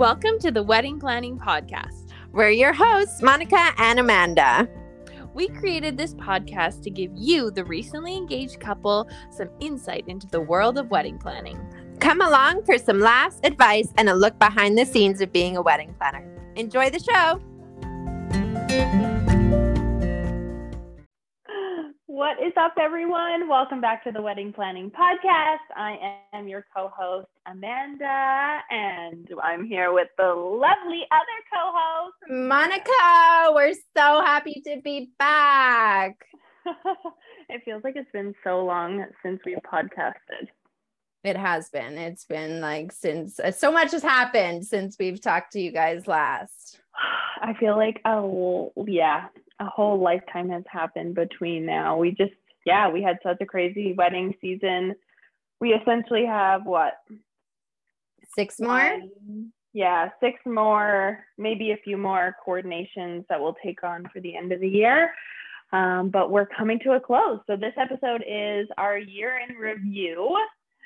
Welcome to the Wedding Planning Podcast. We're your hosts, Monica and Amanda. We created this podcast to give you, the recently engaged couple, some insight into the world of wedding planning. Come along for some laughs, advice, and a look behind the scenes of being a wedding planner. Enjoy the show. What is up, everyone? Welcome back to the Wedding Planning Podcast. I am your co host, Amanda, and I'm here with the lovely other co host, Monica. We're so happy to be back. it feels like it's been so long since we've podcasted. It has been. It's been like since uh, so much has happened since we've talked to you guys last. I feel like, oh, yeah, a whole lifetime has happened between now. We just, yeah, we had such a crazy wedding season. We essentially have what? Six more? Um, yeah, six more, maybe a few more coordinations that we'll take on for the end of the year. Um, but we're coming to a close. So this episode is our year in review.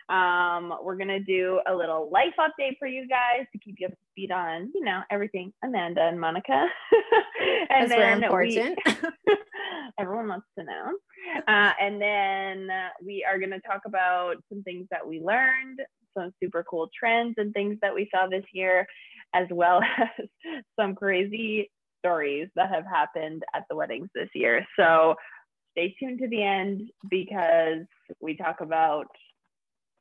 Um, we're gonna do a little life update for you guys to keep you up to speed on, you know, everything Amanda and Monica. and then important. We, everyone wants to know. Uh, and then we are gonna talk about some things that we learned, some super cool trends and things that we saw this year, as well as some crazy stories that have happened at the weddings this year. So stay tuned to the end because we talk about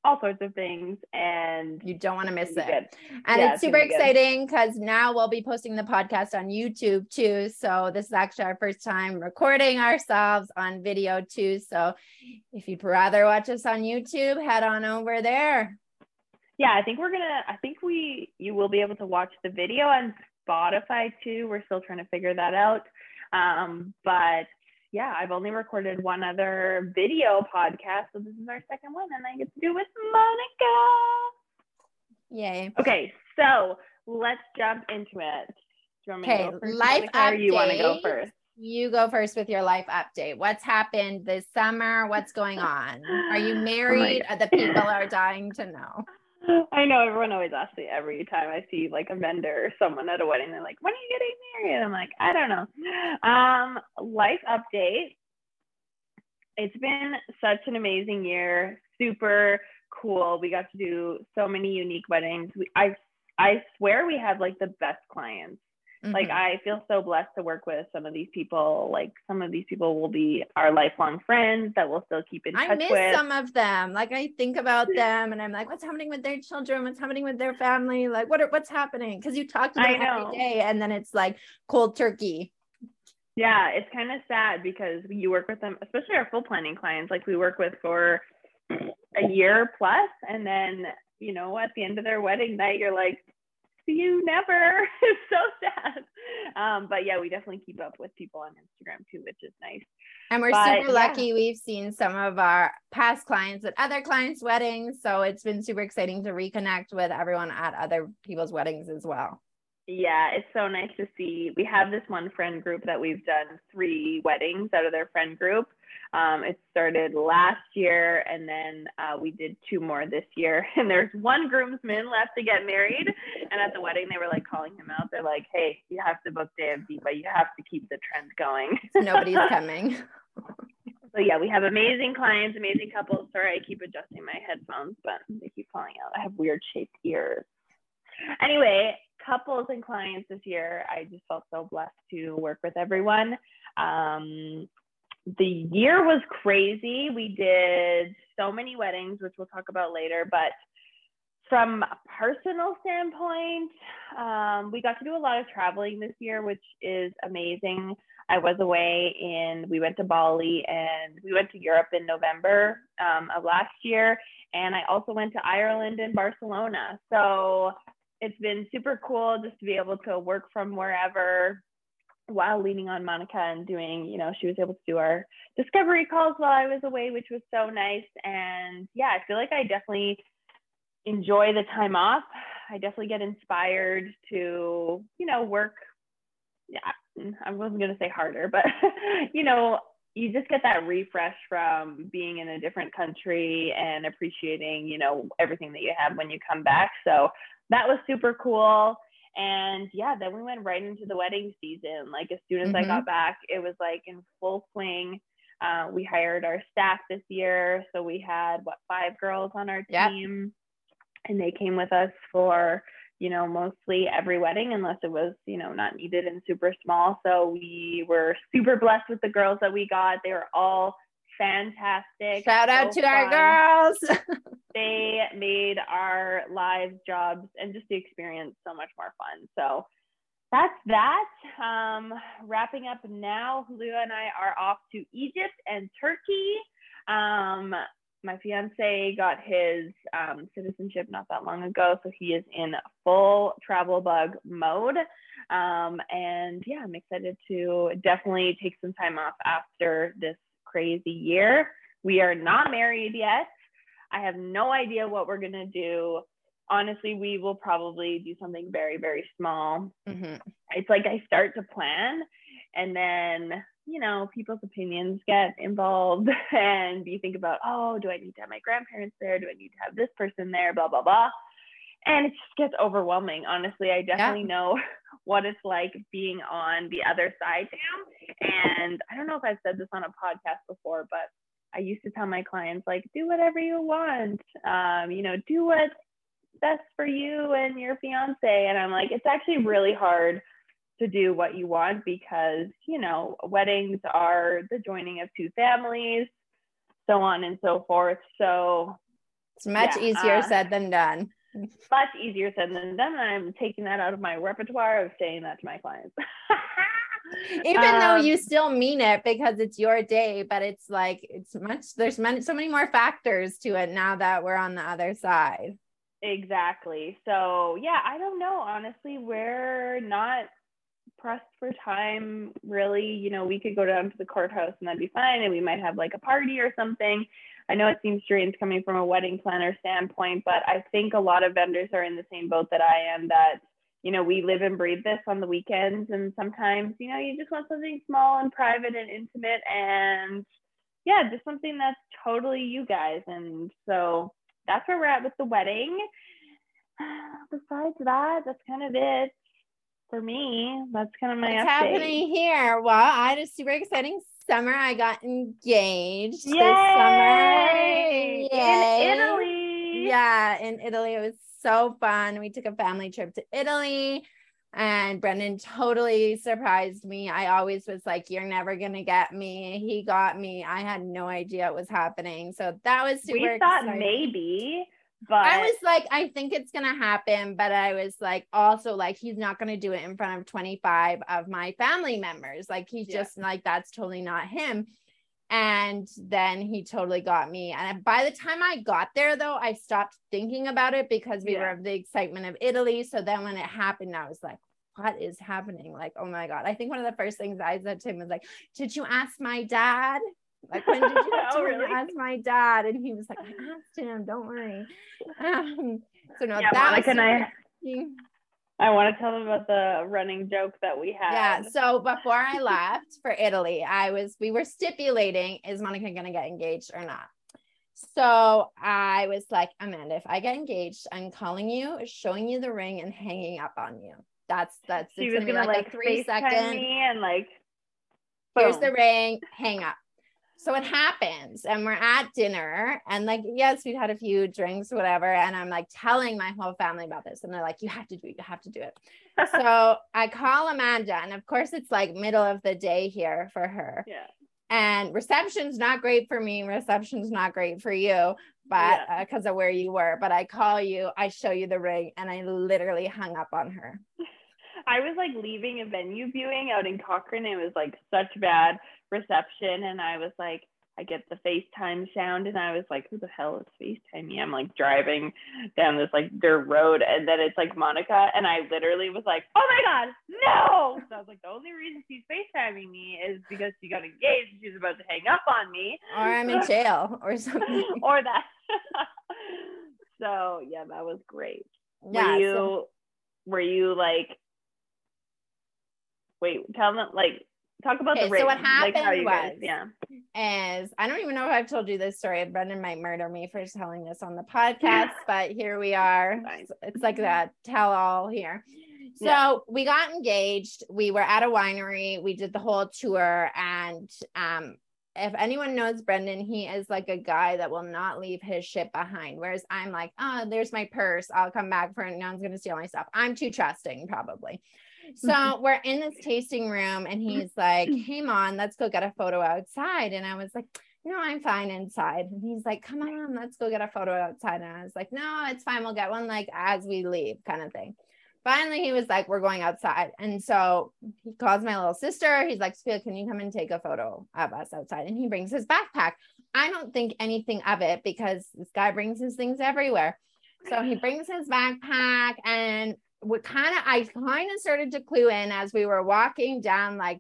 all sorts of things and you don't want to miss it. Good. And yeah, it's super exciting because now we'll be posting the podcast on YouTube too. So this is actually our first time recording ourselves on video too. So if you'd rather watch us on YouTube, head on over there. Yeah, I think we're gonna I think we you will be able to watch the video on Spotify too. We're still trying to figure that out. Um, but yeah, I've only recorded one other video podcast. So this is our second one, and I get to do it with Monica. Yay. Okay, so let's jump into it. okay, life Monica, update. you want to go first? You go first with your life update. What's happened this summer? What's going on? Are you married? Oh the people are dying to know. I know everyone always asks me every time I see like a vendor or someone at a wedding. They're like, "When are you getting married?" I'm like, "I don't know." Um, life update. It's been such an amazing year. Super cool. We got to do so many unique weddings. We, I I swear we had like the best clients. Mm-hmm. Like I feel so blessed to work with some of these people. Like some of these people will be our lifelong friends that we'll still keep in touch I miss with. some of them. Like I think about them and I'm like, what's happening with their children? What's happening with their family? Like what are, what's happening? Because you talk to them every day and then it's like cold turkey. Yeah, it's kind of sad because you work with them, especially our full planning clients, like we work with for a year plus, and then you know at the end of their wedding night, you're like, see you never. it's so sad. Um, but yeah, we definitely keep up with people on Instagram too, which is nice. And we're but, super lucky. Yeah. We've seen some of our past clients at other clients' weddings. So it's been super exciting to reconnect with everyone at other people's weddings as well. Yeah, it's so nice to see. We have this one friend group that we've done three weddings out of their friend group. Um, it started last year, and then uh, we did two more this year. And there's one groomsman left to get married. And at the wedding, they were like calling him out. They're like, "Hey, you have to book Day of Diva. You have to keep the trend going." Nobody's coming. so yeah, we have amazing clients, amazing couples. Sorry, I keep adjusting my headphones, but they keep falling out. I have weird shaped ears. Anyway, couples and clients this year, I just felt so blessed to work with everyone. Um, the year was crazy. We did so many weddings, which we'll talk about later, but from a personal standpoint, um, we got to do a lot of traveling this year, which is amazing. I was away in, we went to Bali and we went to Europe in November um, of last year. And I also went to Ireland and Barcelona. So it's been super cool just to be able to work from wherever while leaning on Monica and doing, you know, she was able to do our discovery calls while I was away, which was so nice. And yeah, I feel like I definitely enjoy the time off. I definitely get inspired to, you know, work. Yeah, I wasn't going to say harder, but, you know, you just get that refresh from being in a different country and appreciating, you know, everything that you have when you come back. So that was super cool. And yeah, then we went right into the wedding season. Like as soon as mm-hmm. I got back, it was like in full swing. Uh, we hired our staff this year. So we had what five girls on our team. Yep. And they came with us for you know, mostly every wedding unless it was, you know, not needed and super small. So we were super blessed with the girls that we got. They were all fantastic. Shout out to fun. our girls. they made our lives, jobs, and just the experience so much more fun. So that's that. Um, wrapping up now, Julio and I are off to Egypt and Turkey. Um, my fiance got his um, citizenship not that long ago, so he is in full travel bug mode. Um, and yeah, I'm excited to definitely take some time off after this crazy year. We are not married yet. I have no idea what we're gonna do. Honestly, we will probably do something very, very small. Mm-hmm. It's like I start to plan and then you know, people's opinions get involved and you think about, oh, do I need to have my grandparents there? Do I need to have this person there? Blah, blah, blah. And it just gets overwhelming. Honestly, I definitely yeah. know what it's like being on the other side now. And I don't know if I've said this on a podcast before, but I used to tell my clients, like, do whatever you want. Um, you know, do what's best for you and your fiance. And I'm like, it's actually really hard to do what you want because, you know, weddings are the joining of two families, so on and so forth. So it's much yeah, easier uh, said than done. Much easier said than done. I'm taking that out of my repertoire of saying that to my clients. Even um, though you still mean it because it's your day, but it's like it's much there's many so many more factors to it now that we're on the other side. Exactly. So yeah, I don't know. Honestly, we're not pressed for time really you know we could go down to the courthouse and that'd be fine and we might have like a party or something. I know it seems strange coming from a wedding planner standpoint but i think a lot of vendors are in the same boat that i am that you know we live and breathe this on the weekends and sometimes you know you just want something small and private and intimate and yeah just something that's totally you guys and so that's where we're at with the wedding. Besides that that's kind of it for me. That's kind of my What's update. happening here. Well, I had a super exciting summer. I got engaged Yay! this summer. Yay! In Italy. Yeah, in Italy. It was so fun. We took a family trip to Italy. And Brendan totally surprised me. I always was like, You're never gonna get me. He got me. I had no idea it was happening. So that was super We thought exciting. maybe but I was like, I think it's gonna happen, but I was like, also like, he's not gonna do it in front of 25 of my family members. Like, he's yeah. just like, that's totally not him. And then he totally got me. And by the time I got there, though, I stopped thinking about it because we yeah. were of the excitement of Italy. So then when it happened, I was like, what is happening? Like, oh my God. I think one of the first things I said to him was like, Did you ask my dad? Like, when did you oh, really? ask my dad? And he was like, I asked him, don't worry. Um, so no, yeah, that Monica and I I want to tell them about the running joke that we had. Yeah. So before I left for Italy, I was we were stipulating is Monica gonna get engaged or not? So I was like, Amanda, if I get engaged, I'm calling you, showing you the ring, and hanging up on you. That's that's she was gonna, gonna like, like three second me and like boom. here's the ring, hang up so it happens and we're at dinner and like yes we've had a few drinks whatever and i'm like telling my whole family about this and they're like you have to do it you have to do it so i call amanda and of course it's like middle of the day here for her yeah and reception's not great for me reception's not great for you but because yeah. uh, of where you were but i call you i show you the ring and i literally hung up on her I was like leaving a venue viewing out in Cochrane. It was like such bad reception and I was like, I get the FaceTime sound and I was like, who the hell is FaceTime me? I'm like driving down this like dirt road and then it's like Monica and I literally was like, oh my God, no. So I was like, the only reason she's FaceTiming me is because she got engaged and she's about to hang up on me. Or I'm in jail or something. or that. so yeah, that was great. Yeah, were you so- were you like wait, tell them like talk about okay, the ring. So what happened like was, yeah, is I don't even know if I've told you yeah, is I don't even know if I've told you this story. Brendan might murder me for telling this on the podcast, but here we are. It's like that tell all here. So yeah. we got engaged. We were at a winery. We did the whole tour, and um, if anyone knows Brendan, he is like a guy that will not leave his shit behind. Whereas I'm like, oh, there's my purse. I'll come back for it. No one's going to steal my stuff. I'm too trusting, probably. So mm-hmm. we're in this tasting room, and he's like, hey, Mon, let's go get a photo outside. And I was like, no, I'm fine inside. And he's like, come on, let's go get a photo outside. And I was like, no, it's fine. We'll get one like as we leave, kind of thing finally he was like, We're going outside. And so he calls my little sister. He's like, Sophia, can you come and take a photo of us outside? And he brings his backpack. I don't think anything of it because this guy brings his things everywhere. So he brings his backpack and we kind of, I kind of started to clue in as we were walking down like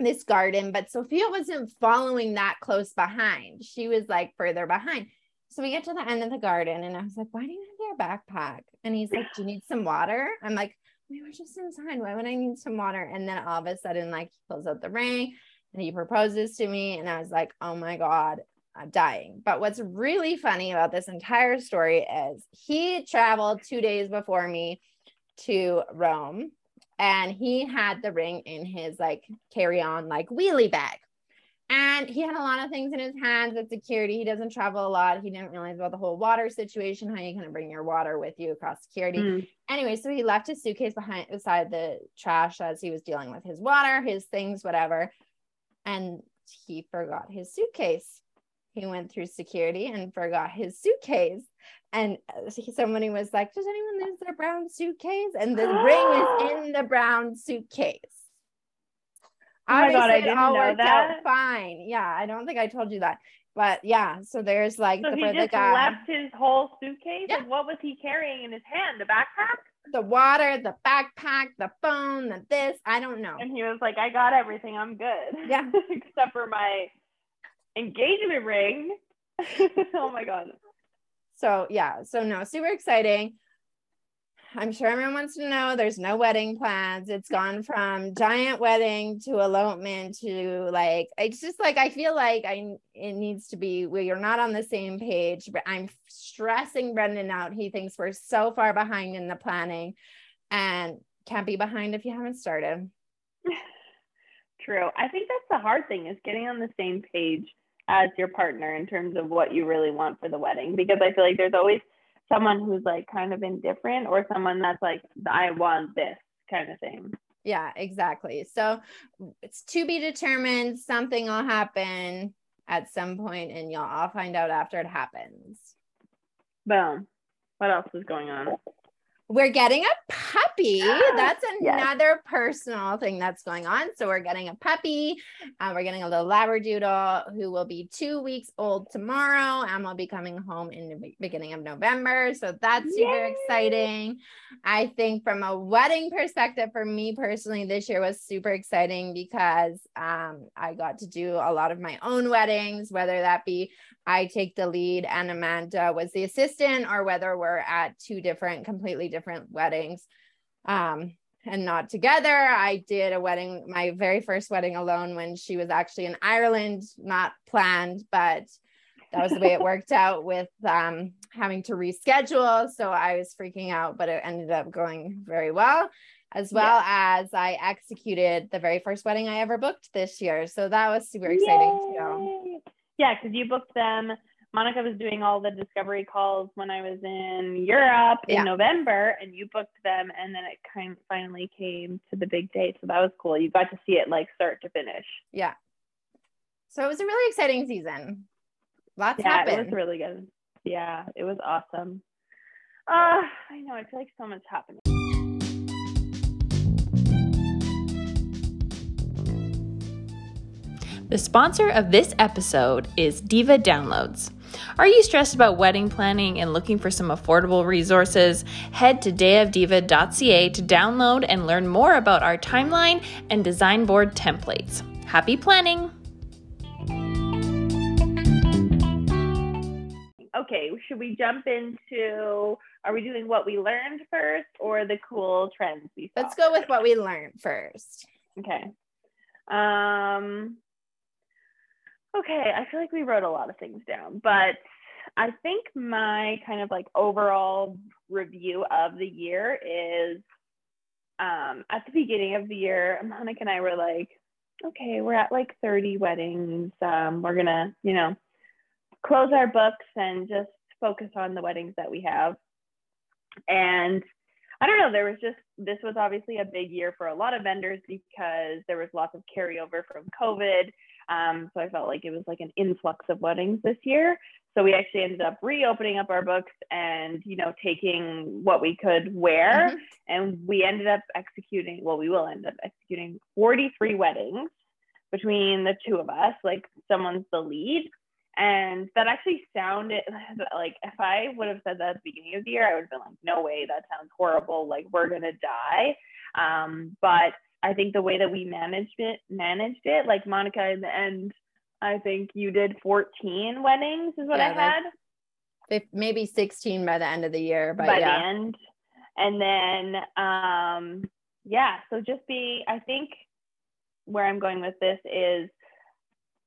this garden, but Sophia wasn't following that close behind. She was like further behind. So we get to the end of the garden and I was like, why do you have your backpack? And he's like, do you need some water? I'm like, we were just inside. Why would I need some water? And then all of a sudden, like he pulls out the ring and he proposes to me. And I was like, oh my God, I'm dying. But what's really funny about this entire story is he traveled two days before me to Rome and he had the ring in his like carry on like wheelie bag. And he had a lot of things in his hands with security. He doesn't travel a lot. He didn't realize about the whole water situation, how you kind of bring your water with you across security. Mm. Anyway, so he left his suitcase behind beside the trash as he was dealing with his water, his things, whatever. And he forgot his suitcase. He went through security and forgot his suitcase. And uh, somebody was like, Does anyone lose their brown suitcase? And the ring is in the brown suitcase. Oh my god, I didn't know that. fine. Yeah, I don't think I told you that. But yeah, so there's like so the, he just the guy. left his whole suitcase. Yeah. what was he carrying in his hand? The backpack? The water, the backpack, the phone, the this. I don't know. And he was like, I got everything. I'm good. Yeah. Except for my engagement ring. oh my god. So yeah, so no, super exciting. I'm sure everyone wants to know there's no wedding plans. It's gone from giant wedding to elopement to like it's just like I feel like I it needs to be we are not on the same page, but I'm stressing Brendan out. He thinks we're so far behind in the planning and can't be behind if you haven't started. True. I think that's the hard thing is getting on the same page as your partner in terms of what you really want for the wedding because I feel like there's always someone who's like kind of indifferent or someone that's like I want this kind of thing. Yeah, exactly. So it's to be determined. Something will happen at some point, and you'll all find out after it happens. Boom. What else is going on? We're getting a puppy. That's another yes. personal thing that's going on. So we're getting a puppy. Uh, we're getting a little labradoodle who will be two weeks old tomorrow and will be coming home in the beginning of November. So that's super Yay. exciting. I think from a wedding perspective, for me personally, this year was super exciting because um, I got to do a lot of my own weddings, whether that be I take the lead and Amanda was the assistant, or whether we're at two different, completely different weddings um, and not together. I did a wedding, my very first wedding alone when she was actually in Ireland, not planned, but that was the way it worked out with um, having to reschedule. So I was freaking out, but it ended up going very well, as well yeah. as I executed the very first wedding I ever booked this year. So that was super exciting Yay. too. Yeah, because you booked them. Monica was doing all the discovery calls when I was in Europe in yeah. November, and you booked them, and then it kind of finally came to the big date. So that was cool. You got to see it like start to finish. Yeah. So it was a really exciting season. Lots yeah, happened. it was really good. Yeah, it was awesome. Uh, I know. I feel like so much happened. The sponsor of this episode is Diva Downloads. Are you stressed about wedding planning and looking for some affordable resources? Head to dayofdiva.ca to download and learn more about our timeline and design board templates. Happy planning! Okay, should we jump into are we doing what we learned first or the cool trends we saw? Let's go with what we learned first. Okay. Um, okay, I feel like we wrote a lot of things down, but I think my kind of like overall review of the year is um, at the beginning of the year, Monica and I were like, okay, we're at like 30 weddings. Um, we're gonna, you know, close our books and just focus on the weddings that we have. And I don't know, there was just, this was obviously a big year for a lot of vendors because there was lots of carryover from COVID. Um, so I felt like it was like an influx of weddings this year. So we actually ended up reopening up our books and, you know, taking what we could wear. Mm-hmm. And we ended up executing, well, we will end up executing 43 weddings between the two of us. Like someone's the lead. And that actually sounded like if I would have said that at the beginning of the year, I would have been like, no way, that sounds horrible. Like we're gonna die. Um, but I think the way that we managed it, managed it, like Monica in the end, I think you did 14 weddings is what yeah, I had. maybe 16 by the end of the year, but by yeah. the end. And then um yeah, so just be I think where I'm going with this is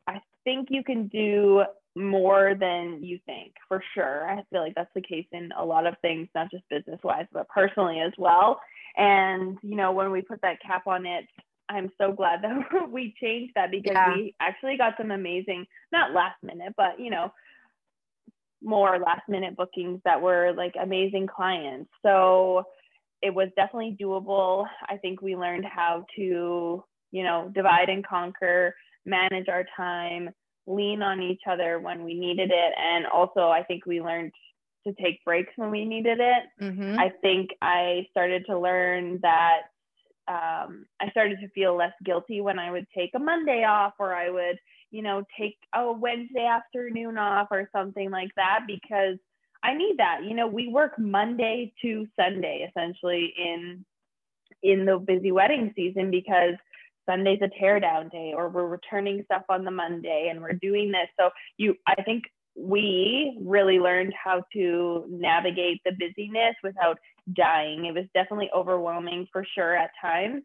I think you can do more than you think for sure. I feel like that's the case in a lot of things, not just business wise, but personally as well. And, you know, when we put that cap on it, I'm so glad that we changed that because yeah. we actually got some amazing, not last minute, but, you know, more last minute bookings that were like amazing clients. So it was definitely doable. I think we learned how to, you know, divide and conquer, manage our time, lean on each other when we needed it. And also, I think we learned to take breaks when we needed it. Mm-hmm. I think I started to learn that um, I started to feel less guilty when I would take a Monday off or I would, you know, take a Wednesday afternoon off or something like that because I need that. You know, we work Monday to Sunday essentially in in the busy wedding season because Sunday's a teardown day or we're returning stuff on the Monday and we're doing this. So you I think we really learned how to navigate the busyness without dying. It was definitely overwhelming for sure at times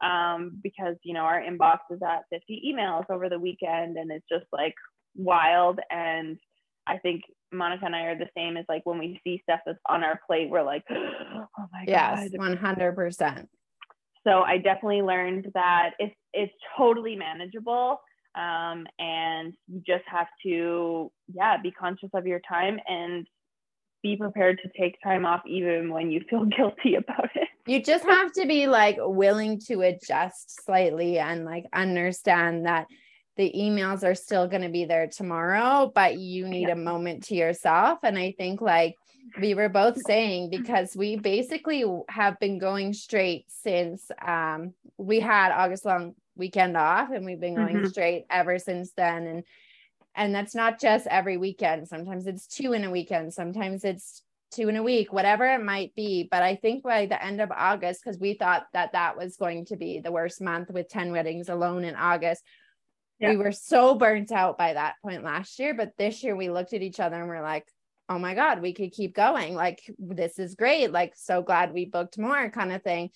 um, because, you know, our inbox is at 50 emails over the weekend and it's just like wild. And I think Monica and I are the same as like when we see stuff that's on our plate, we're like, oh my yes, God. Yes, 100%. So I definitely learned that it's, it's totally manageable um, and you just have to yeah be conscious of your time and be prepared to take time off even when you feel guilty about it you just have to be like willing to adjust slightly and like understand that the emails are still going to be there tomorrow but you need yeah. a moment to yourself and i think like we were both saying because we basically have been going straight since um, we had august long weekend off and we've been going mm-hmm. straight ever since then. And and that's not just every weekend. Sometimes it's two in a weekend. Sometimes it's two in a week whatever it might be. But i think by the end of august because we thought that that was going to be the worst month with 10 weddings alone in august yeah. we were so burnt out by that point last year. But this year we looked at each other and we're like oh my god we could keep going. Like this is great. Like so glad we booked more kind of thing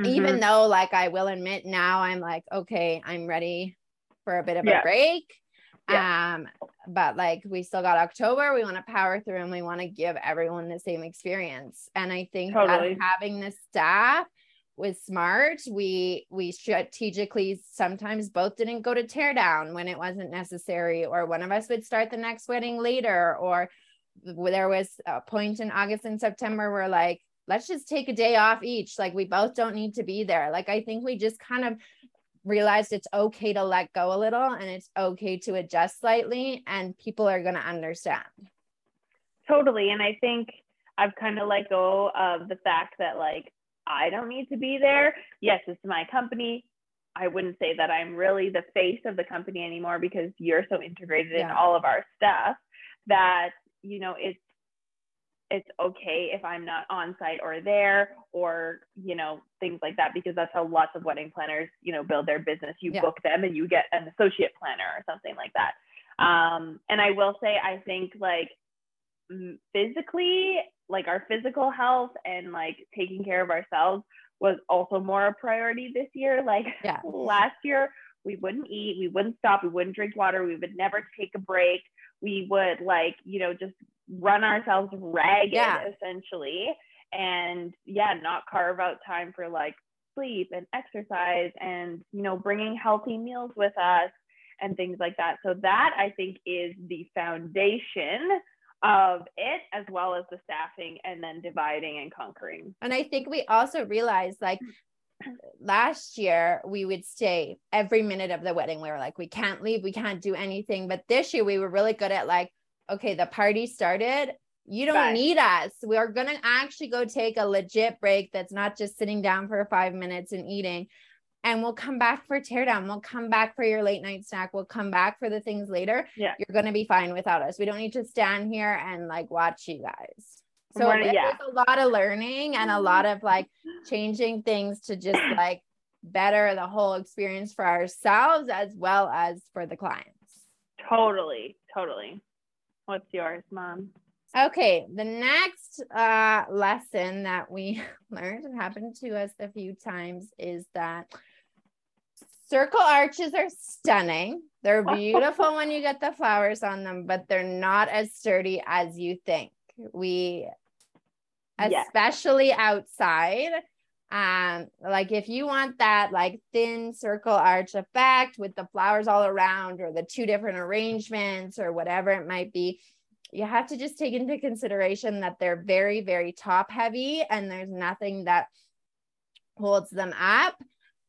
Mm-hmm. Even though, like, I will admit now, I'm like, okay, I'm ready for a bit of yeah. a break. Yeah. Um, but like, we still got October. We want to power through and we want to give everyone the same experience. And I think totally. that having the staff was smart. We we strategically sometimes both didn't go to tear down when it wasn't necessary, or one of us would start the next wedding later, or there was a point in August and September where like let's just take a day off each. Like we both don't need to be there. Like I think we just kind of realized it's okay to let go a little and it's okay to adjust slightly and people are going to understand. Totally. And I think I've kind of let go of the fact that like I don't need to be there. Yes, it's my company. I wouldn't say that I'm really the face of the company anymore because you're so integrated yeah. in all of our stuff that you know it's it's okay if I'm not on site or there or, you know, things like that, because that's how lots of wedding planners, you know, build their business. You yeah. book them and you get an associate planner or something like that. Um, and I will say, I think like physically, like our physical health and like taking care of ourselves was also more a priority this year. Like yeah. last year, we wouldn't eat, we wouldn't stop, we wouldn't drink water, we would never take a break. We would like, you know, just run ourselves ragged yeah. essentially. And yeah, not carve out time for like sleep and exercise and, you know, bringing healthy meals with us and things like that. So that I think is the foundation of it as well as the staffing and then dividing and conquering. And I think we also realized like last year we would stay every minute of the wedding. We were like, we can't leave, we can't do anything. But this year we were really good at like, okay, the party started. You don't Bye. need us. We are going to actually go take a legit break that's not just sitting down for five minutes and eating and we'll come back for teardown. We'll come back for your late night snack. We'll come back for the things later. Yeah. You're going to be fine without us. We don't need to stand here and like watch you guys. So it yeah. a lot of learning and a lot of like changing things to just like better the whole experience for ourselves as well as for the clients. Totally. Totally. What's yours, mom? Okay, the next uh, lesson that we learned and happened to us a few times is that Circle arches are stunning. They're beautiful when you get the flowers on them, but they're not as sturdy as you think. We, especially yes. outside, um, like if you want that like thin circle arch effect with the flowers all around or the two different arrangements or whatever it might be, you have to just take into consideration that they're very, very top heavy and there's nothing that holds them up.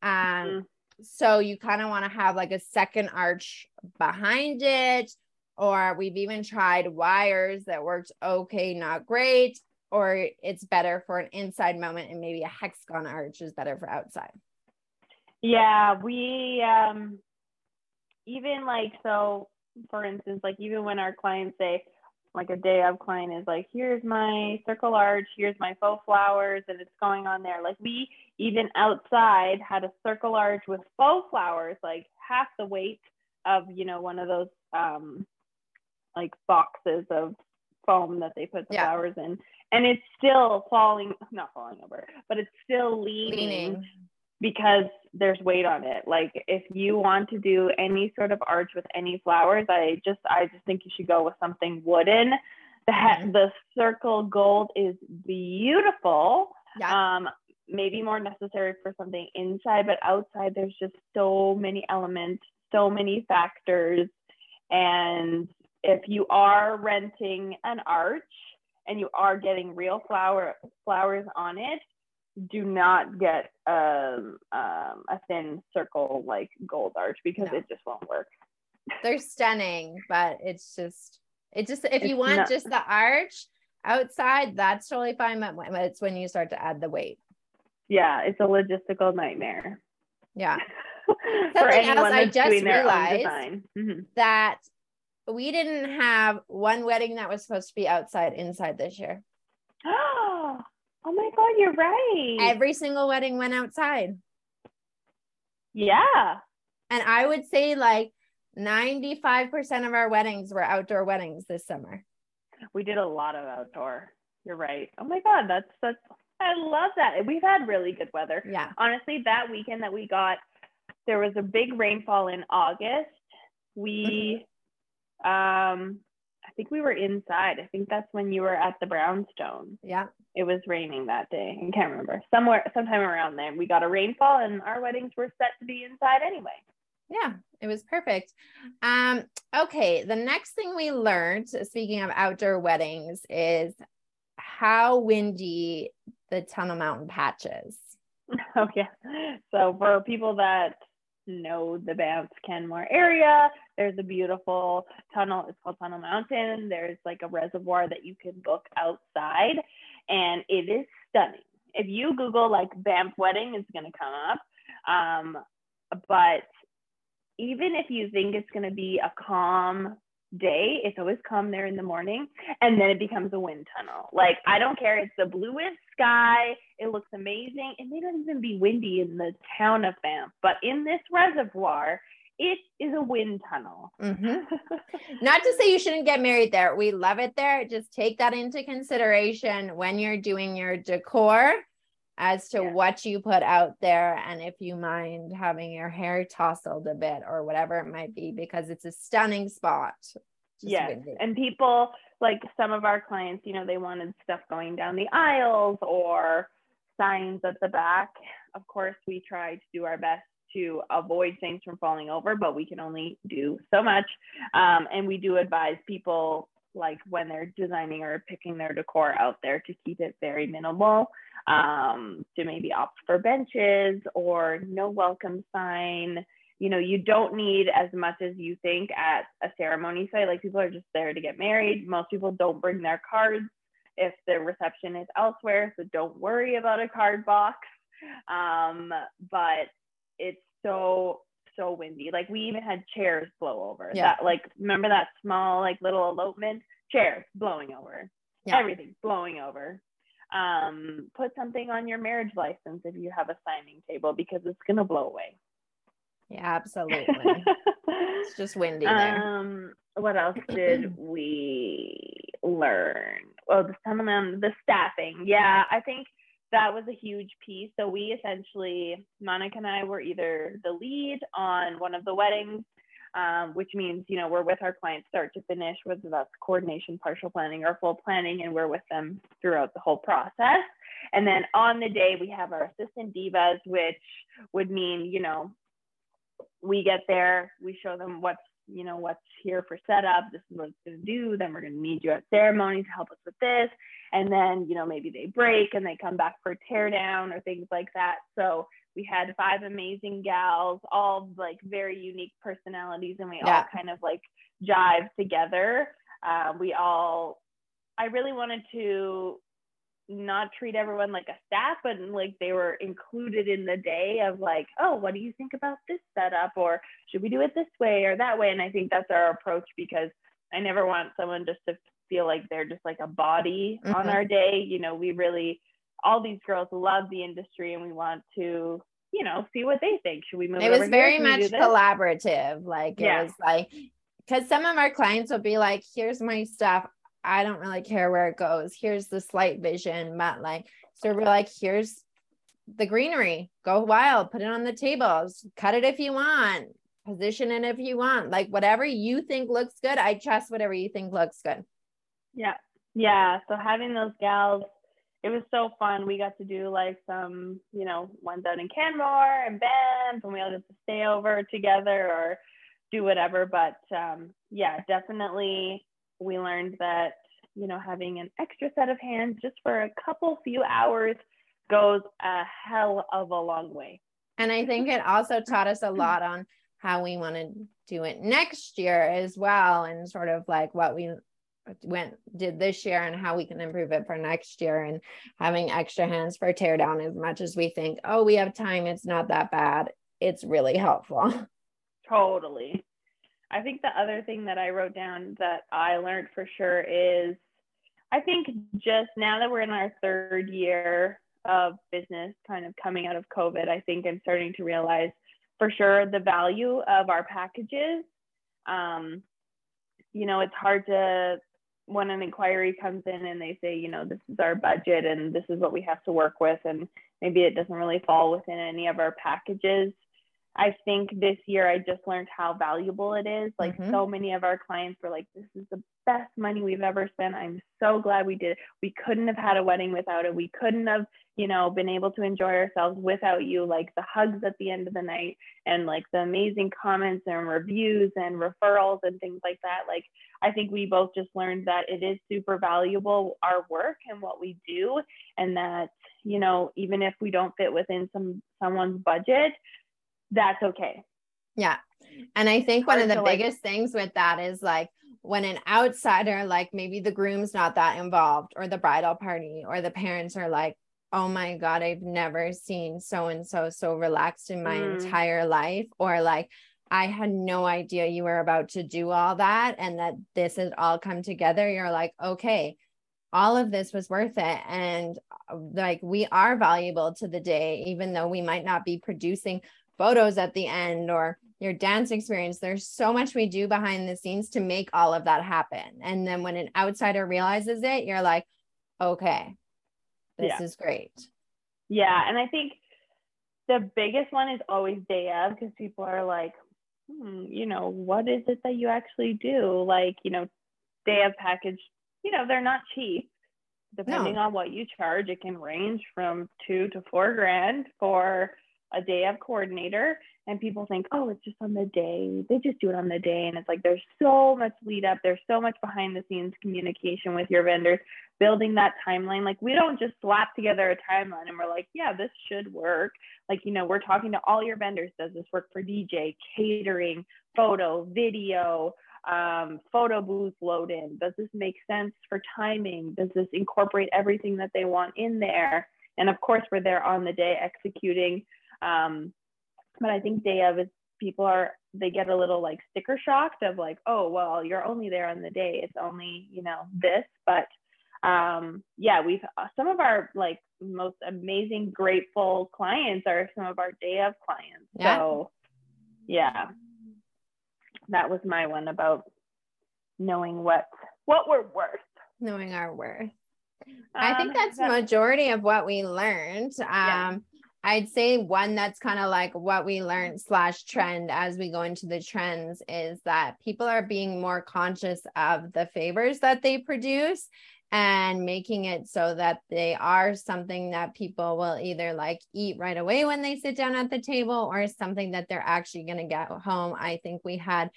Um, mm-hmm so you kind of want to have like a second arch behind it or we've even tried wires that worked okay not great or it's better for an inside moment and maybe a hexagon arch is better for outside yeah we um even like so for instance like even when our clients say like a day of client is like here's my circle arch here's my faux flowers and it's going on there like we even outside had a circle arch with faux flowers, like half the weight of, you know, one of those um like boxes of foam that they put the yeah. flowers in. And it's still falling, not falling over, but it's still leaning, leaning because there's weight on it. Like if you want to do any sort of arch with any flowers, I just I just think you should go with something wooden. The mm-hmm. the circle gold is beautiful. Yeah. Um, maybe more necessary for something inside, but outside there's just so many elements, so many factors. And if you are renting an arch and you are getting real flower flowers on it, do not get um, um, a thin circle like gold arch because no. it just won't work. They're stunning, but it's just it just if it's you want not- just the arch outside, that's totally fine. But it's when you start to add the weight yeah, it's a logistical nightmare. Yeah. For anyone else, I just realized mm-hmm. that we didn't have one wedding that was supposed to be outside inside this year. oh my god, you're right. Every single wedding went outside. Yeah. And I would say like 95% of our weddings were outdoor weddings this summer. We did a lot of outdoor. You're right. Oh my god, that's that's I love that. We've had really good weather. Yeah. Honestly, that weekend that we got, there was a big rainfall in August. We, mm-hmm. Um, I think we were inside. I think that's when you were at the brownstone. Yeah. It was raining that day. I can't remember. Somewhere, sometime around there, we got a rainfall, and our weddings were set to be inside anyway. Yeah, it was perfect. Um, okay, the next thing we learned, speaking of outdoor weddings, is how windy the Tunnel Mountain patches. Oh yeah. So for people that know the Banff Canmore area, there's a beautiful tunnel. It's called Tunnel Mountain. There's like a reservoir that you can book outside, and it is stunning. If you Google like Banff wedding, it's gonna come up. Um, but even if you think it's gonna be a calm day. It's always calm there in the morning, and then it becomes a wind tunnel. Like I don't care. It's the bluest sky. It looks amazing. It may not even be windy in the town of Banff, but in this reservoir, it is a wind tunnel. Mm-hmm. Not to say you shouldn't get married there. We love it there. Just take that into consideration when you're doing your decor. as to yeah. what you put out there and if you mind having your hair tousled a bit or whatever it might be because it's a stunning spot. Yeah. And people like some of our clients, you know, they wanted stuff going down the aisles or signs at the back. Of course, we try to do our best to avoid things from falling over, but we can only do so much. Um, and we do advise people like when they're designing or picking their decor out there to keep it very minimal um, to maybe opt for benches or no welcome sign. You know you don't need as much as you think at a ceremony site. Like people are just there to get married. Most people don't bring their cards if the reception is elsewhere so don't worry about a card box. Um, but it's so so windy. Like we even had chairs blow over. Yeah. That like remember that small like little elopement chairs blowing over. Yeah. Everything blowing over. Um, put something on your marriage license if you have a signing table because it's gonna blow away. Yeah, absolutely. it's just windy there. Um, what else did we learn? Well, some of them, the staffing. Yeah, I think that was a huge piece. So we essentially, Monica and I were either the lead on one of the weddings, um, which means, you know, we're with our clients start to finish, whether that's coordination, partial planning, or full planning, and we're with them throughout the whole process. And then on the day, we have our assistant divas, which would mean, you know, we get there, we show them what's you know what's here for setup this is what it's going to do then we're going to need you at ceremony to help us with this. And then you know maybe they break and they come back for tear down or things like that. So we had five amazing gals all like very unique personalities and we yeah. all kind of like jive together. Uh, we all i really wanted to not treat everyone like a staff, but like they were included in the day of like, oh, what do you think about this setup? Or should we do it this way or that way? And I think that's our approach because I never want someone just to feel like they're just like a body mm-hmm. on our day. You know, we really, all these girls love the industry and we want to, you know, see what they think. Should we move? It was very much collaborative. Like it yeah. was like, because some of our clients will be like, here's my stuff. I don't really care where it goes. Here's the slight vision, but like, so we're like, here's the greenery. Go wild, put it on the tables, cut it if you want, position it if you want. Like whatever you think looks good, I trust whatever you think looks good. Yeah. Yeah. So having those gals, it was so fun. We got to do like some, you know, ones out in Canmore and Banff, and we all to stay over together or do whatever. But um, yeah, definitely we learned that you know having an extra set of hands just for a couple few hours goes a hell of a long way. And i think it also taught us a lot on how we want to do it next year as well and sort of like what we went did this year and how we can improve it for next year and having extra hands for tear down as much as we think oh we have time. It's not that bad. It's really helpful. Totally I think the other thing that I wrote down that I learned for sure is I think just now that we're in our third year of business, kind of coming out of COVID, I think I'm starting to realize for sure the value of our packages. Um, you know, it's hard to, when an inquiry comes in and they say, you know, this is our budget and this is what we have to work with, and maybe it doesn't really fall within any of our packages. I think this year I just learned how valuable it is. Like mm-hmm. so many of our clients were like, this is the best money we've ever spent. I'm so glad we did it. We couldn't have had a wedding without it. We couldn't have, you know, been able to enjoy ourselves without you. Like the hugs at the end of the night and like the amazing comments and reviews and referrals and things like that. Like I think we both just learned that it is super valuable, our work and what we do. And that, you know, even if we don't fit within some someone's budget, that's okay. Yeah. And I think one of the biggest like, things with that is like when an outsider, like maybe the groom's not that involved, or the bridal party, or the parents are like, oh my God, I've never seen so and so so relaxed in my mm. entire life, or like, I had no idea you were about to do all that and that this has all come together. You're like, okay, all of this was worth it. And uh, like, we are valuable to the day, even though we might not be producing photos at the end or your dance experience. There's so much we do behind the scenes to make all of that happen. And then when an outsider realizes it, you're like, okay, this yeah. is great. Yeah, and I think the biggest one is always day of because people are like, hmm, you know, what is it that you actually do? Like, you know, day of package, you know, they're not cheap. Depending no. on what you charge, it can range from two to four grand for a day of coordinator and people think oh it's just on the day. They just do it on the day. And it's like there's so much lead up. There's so much behind the scenes communication with your vendors building that timeline. Like we don't just slap together a timeline and we're like yeah this should work. Like you know we're talking to all your vendors does this work for dj catering photo video um, photo booth load in does this make sense for timing? Does this incorporate everything that they want in there? And of course we're there on the day executing um, but I think day of is people are they get a little like sticker shocked of like, oh well, you're only there on the day. It's only you know this, but um, yeah, we've uh, some of our like most amazing, grateful clients are some of our day of clients. Yeah. So yeah, that was my one about knowing what what we're worth. Knowing our worth. I think um, that's, that's majority of what we learned. Um, yeah. I'd say one that's kind of like what we learned mm-hmm. slash trend as we go into the trends is that people are being more conscious of the favors that they produce and making it so that they are something that people will either like eat right away when they sit down at the table or something that they're actually going to get home. I think we had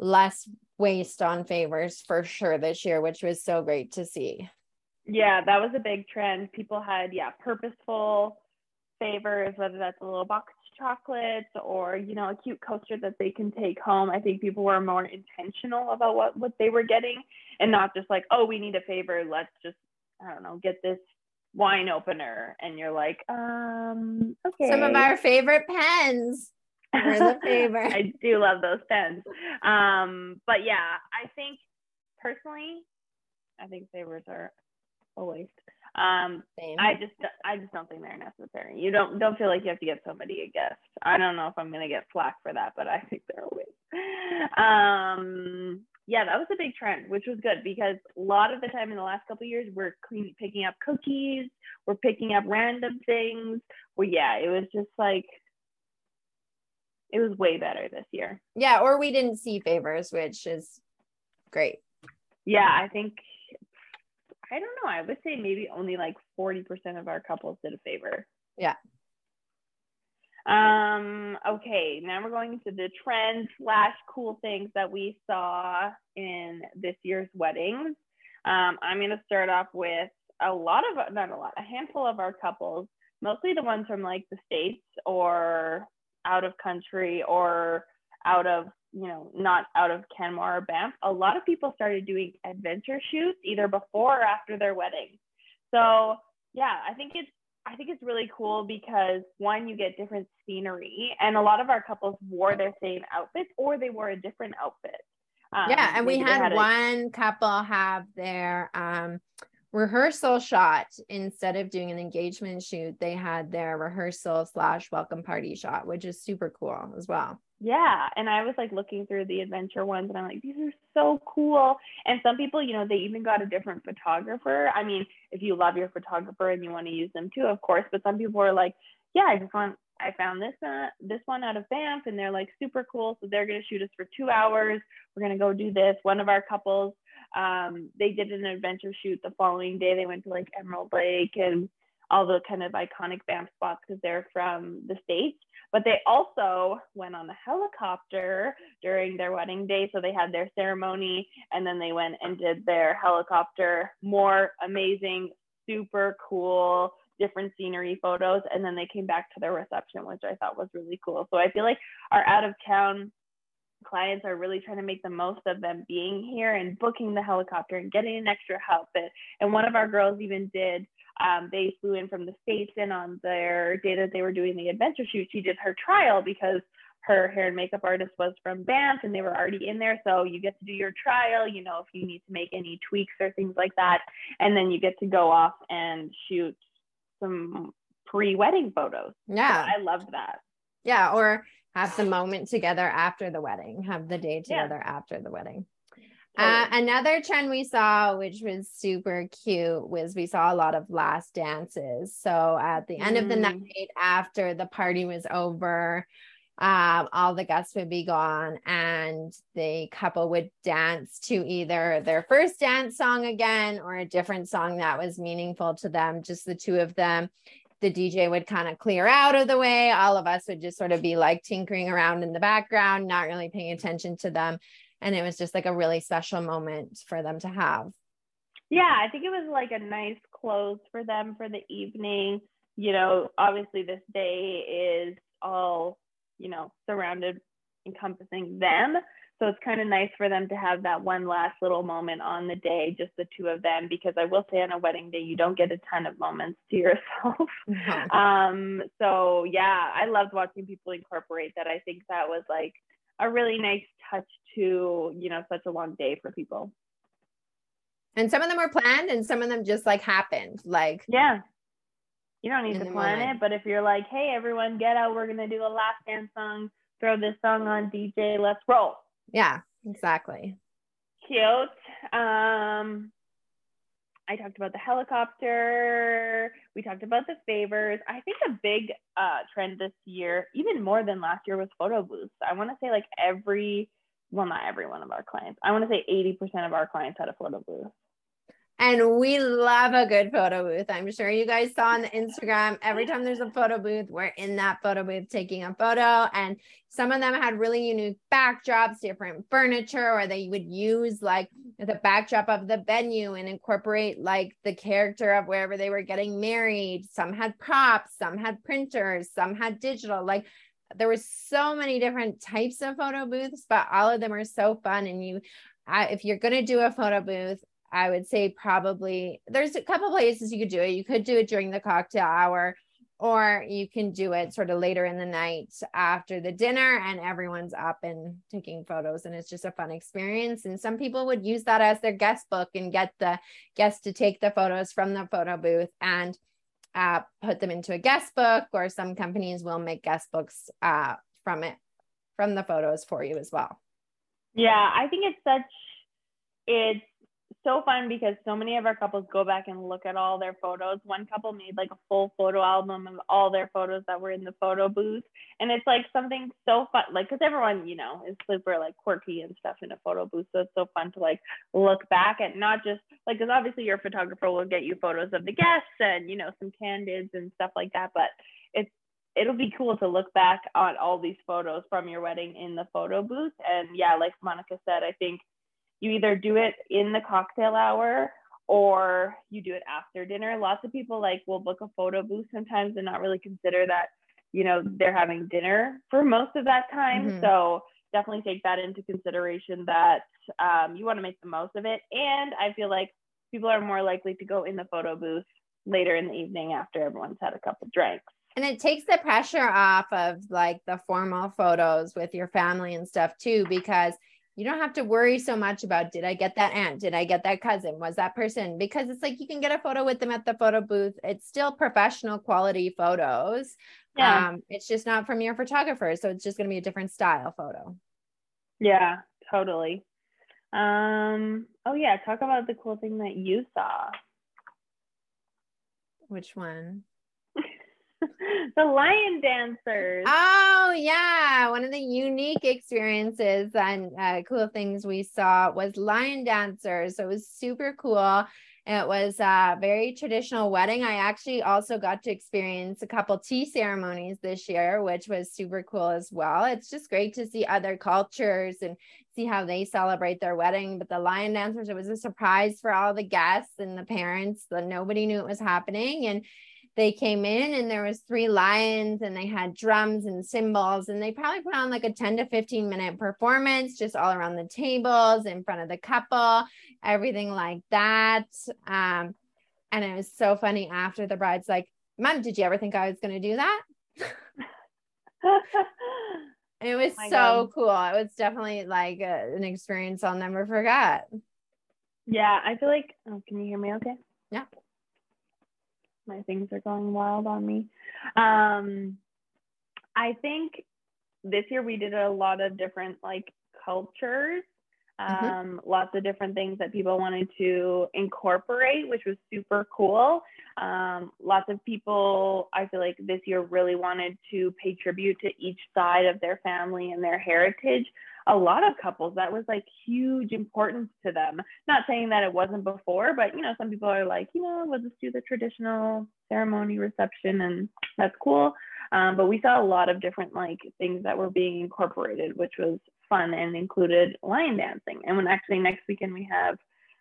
less waste on favors for sure this year, which was so great to see. Yeah, that was a big trend. People had, yeah, purposeful favors, whether that's a little box of chocolates or, you know, a cute coaster that they can take home. I think people were more intentional about what, what they were getting and not just like, oh, we need a favor. Let's just, I don't know, get this wine opener. And you're like, um, okay. Some of our favorite pens. We're the favorite. I do love those pens. Um, but yeah, I think personally, I think favors are a waste. Um, Same. I just I just don't think they're necessary. You don't don't feel like you have to get somebody a gift. I don't know if I'm gonna get flack for that, but I think they're a waste. Um, yeah, that was a big trend, which was good because a lot of the time in the last couple years we're clean, picking up cookies, we're picking up random things. Well, yeah, it was just like it was way better this year. Yeah, or we didn't see favors, which is great. Yeah, I think I don't know. I would say maybe only like 40% of our couples did a favor. Yeah. Um, okay, now we're going into the trends slash cool things that we saw in this year's weddings. Um, I'm going to start off with a lot of, not a lot, a handful of our couples, mostly the ones from like the States or out of country or out of you know, not out of Canmore or Banff, a lot of people started doing adventure shoots either before or after their wedding. So yeah, I think it's I think it's really cool because one, you get different scenery, and a lot of our couples wore their same outfits or they wore a different outfit. Um, yeah, and we had, had one a- couple have their um, rehearsal shot instead of doing an engagement shoot. They had their rehearsal slash welcome party shot, which is super cool as well yeah and i was like looking through the adventure ones and i'm like these are so cool. And some people you know they even got a different photographer. I mean if you love your photographer and you want to use them too of course but some people are like yeah i just want i found this uh, this one out of banff and they're like super cool so they're going to shoot us for two hours. We're going to go do this. One of our couples um, they did an adventure shoot the following day. They went to like emerald lake and all the kind of iconic Banff spots because they're from the States. But they also went on a helicopter during their wedding day. So they had their ceremony and then they went and did their helicopter, more amazing, super cool, different scenery photos. And then they came back to their reception, which I thought was really cool. So I feel like our out of town clients are really trying to make the most of them being here and booking the helicopter and getting an extra outfit. And one of our girls even did um, they flew in from the States and on their day that they were doing the adventure shoot, she did her trial because her hair and makeup artist was from Banff and they were already in there. So you get to do your trial, you know, if you need to make any tweaks or things like that. And then you get to go off and shoot some pre wedding photos. Yeah. So I loved that. Yeah. Or have the moment together after the wedding, have the day together yeah. after the wedding. Uh, another trend we saw, which was super cute, was we saw a lot of last dances. So at the end mm. of the mm. night, after the party was over, um, all the guests would be gone, and the couple would dance to either their first dance song again or a different song that was meaningful to them, just the two of them. The DJ would kind of clear out of the way. All of us would just sort of be like tinkering around in the background, not really paying attention to them and it was just like a really special moment for them to have. Yeah i think it was like a nice close for them for the evening. You know obviously this day is all you know surrounded encompassing them. So it's kind of nice for them to have that one last little moment on the day just the two of them because i will say on a wedding day you don't get a ton of moments to yourself. Mm-hmm. um so yeah i loved watching people incorporate that. I think that was like a really nice touch to you know such a long day for people. And some of them were planned and some of them just like happened like yeah. You don't need to plan moment. it but if you're like hey everyone get out. We're gonna do the last dance song. Throw this song on dj let's roll. Yeah exactly. Cute. Um I talked about the helicopter. We talked about the favors. I think a big uh, trend this year, even more than last year, was photo booths. I want to say like every, well, not every one of our clients. I want to say 80% of our clients had a photo booth. And we love a good photo booth. I'm sure you guys saw on the Instagram. Every time there's a photo booth, we're in that photo booth taking a photo. And some of them had really unique backdrops, different furniture, or they would use like the backdrop of the venue and incorporate like the character of wherever they were getting married. Some had props, some had printers, some had digital. Like there were so many different types of photo booths, but all of them are so fun. And you, I, if you're going to do a photo booth, I would say probably there's a couple places you could do it. You could do it during the cocktail hour, or you can do it sort of later in the night after the dinner and everyone's up and taking photos and it's just a fun experience and some people would use that as their guest book and get the guests to take the photos from the photo booth and uh, put them into a guest book or some companies will make guest books uh, from it from the photos for you as well yeah i think it's such it's so fun because so many of our couples go back and look at all their photos. One couple made like a full photo album of all their photos that were in the photo booth. And it's like something so fun, like, because everyone, you know, is super like quirky and stuff in a photo booth. So it's so fun to like look back at not just like, because obviously your photographer will get you photos of the guests and, you know, some candids and stuff like that. But it's, it'll be cool to look back on all these photos from your wedding in the photo booth. And yeah, like Monica said, I think you either do it in the cocktail hour or you do it after dinner. Lots of people like will book a photo booth sometimes and not really consider that, you know, they're having dinner for most of that time. Mm-hmm. So definitely take that into consideration that um, you want to make the most of it. And I feel like people are more likely to go in the photo booth later in the evening after everyone's had a couple drinks. And it takes the pressure off of like the formal photos with your family and stuff too, because you don't have to worry so much about did I get that aunt? Did I get that cousin? Was that person? Because it's like you can get a photo with them at the photo booth. It's still professional quality photos. Yeah. Um, it's just not from your photographer. So it's just going to be a different style photo. Yeah, totally. Um, oh, yeah. Talk about the cool thing that you saw. Which one? the lion dancers. Oh yeah, one of the unique experiences and uh, cool things we saw was lion dancers. So it was super cool. It was a very traditional wedding. I actually also got to experience a couple tea ceremonies this year, which was super cool as well. It's just great to see other cultures and see how they celebrate their wedding. But the lion dancers, it was a surprise for all the guests and the parents that nobody knew it was happening. And they came in and there was three lions and they had drums and cymbals and they probably put on like a 10 to 15 minute performance just all around the tables in front of the couple everything like that. Um, and it was so funny after the bride's like mom did you ever think i was going to do that? It was so God. cool. It was definitely like a, an experience i'll never forget. Yeah i feel like oh can you hear me okay? Yeah my things are going wild on me. Um, I think this year we did a lot of different like cultures. Mm-hmm. Um, mm-hmm. Lots of different things that people wanted to incorporate, which was super cool. Um, lots of people, I feel like this year really wanted to pay tribute to each side of their family and their heritage. A lot of couples, that was like huge importance to them. Not saying that it wasn't before, but you know, some people are like, you know, we'll just do the traditional ceremony reception and that's cool. Um, but we saw a lot of different like things that were being incorporated, which was fun and included lion dancing. And when actually next weekend we have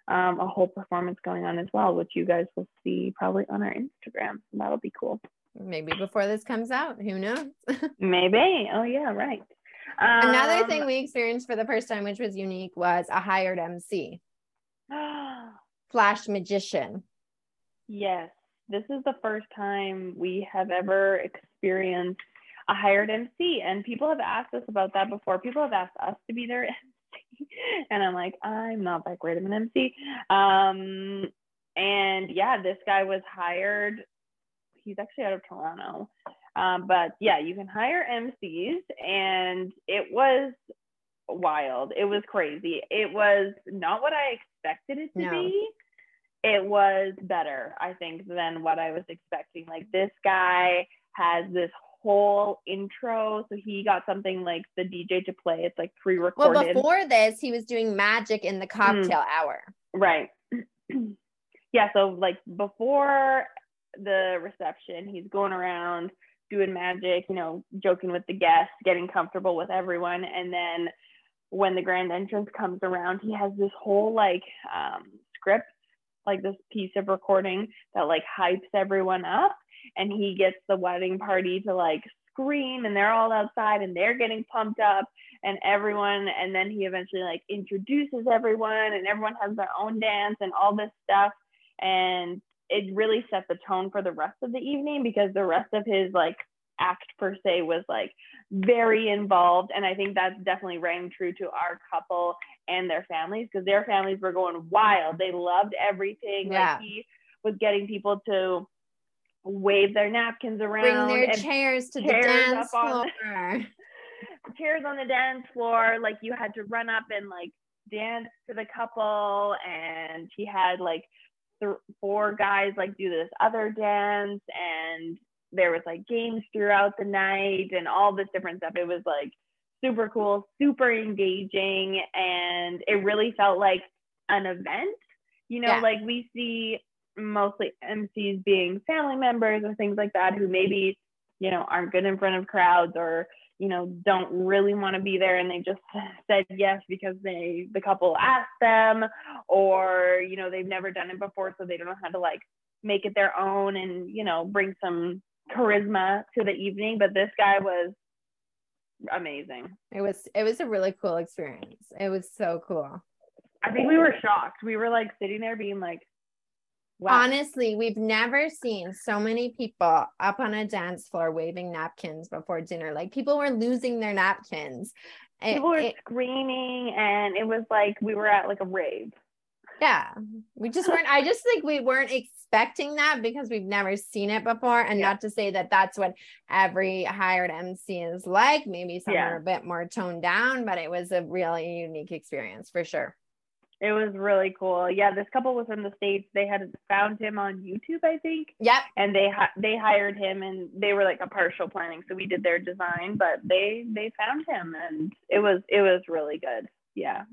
um, a whole performance going on as well, which you guys will see probably on our Instagram. That'll be cool. Maybe before this comes out, who knows? Maybe. Oh yeah, right. Um, Another thing we experienced for the first time, which was unique, was a hired MC. Flash magician. Yes this is the first time we have ever experienced a hired MC. And people have asked us about that before. People have asked us to be their MC. And I'm like, I'm not that great of an MC. Um, and yeah, this guy was hired. He's actually out of Toronto. Um, but yeah, you can hire MCs, and it was wild. It was crazy. It was not what I expected it to no. be it was better, I think, than what I was expecting. Like this guy has this whole intro. So he got something like the DJ to play. It's like pre-recorded. Well, before this, he was doing magic in the mm. cocktail mm. hour. Right. yeah. So like before the reception, he's going around doing magic, you know, joking with the guests, getting comfortable with everyone. And then when the grand entrance comes around, he has this whole like um, script like this piece of recording that like hypes everyone up and he gets the wedding party to like scream and they're all outside and they're getting pumped up and everyone and then he eventually like introduces everyone and everyone has their own dance and all this stuff and it really set the tone for the rest of the evening because the rest of his like act per se was like very involved and i think that's definitely rang true to our couple and their families because their families were going wild they loved everything yeah. like he was getting people to wave their napkins around bring their chairs to chairs the dance floor on, chairs on the dance floor like you had to run up and like dance to the couple and he had like th- four guys like do this other dance and there was like games throughout the night and all this different stuff. It was like super cool, super engaging, and it really felt like an event. You know, yeah. like we see mostly MCs being family members or things like that who maybe, you know, aren't good in front of crowds or, you know, don't really want to be there and they just said yes because they the couple asked them or, you know, they've never done it before so they don't know how to like make it their own and, you know, bring some charisma to the evening, but this guy was amazing. It was it was a really cool experience. It was so cool. I think we were shocked. We were like sitting there being like wow. Honestly, we've never seen so many people up on a dance floor waving napkins before dinner. Like people were losing their napkins. People were it, screaming and it was like we were at like a rave. Yeah. We just weren't I just think we weren't expecting that because we've never seen it before. And yeah. not to say that that's what every hired MC is like. Maybe some yeah. are a bit more toned down, but it was a really unique experience for sure. It was really cool. Yeah, this couple was in the states. They had found him on YouTube, I think. Yep. And they they hired him, and they were like a partial planning, so we did their design, but they they found him, and it was it was really good. Yeah,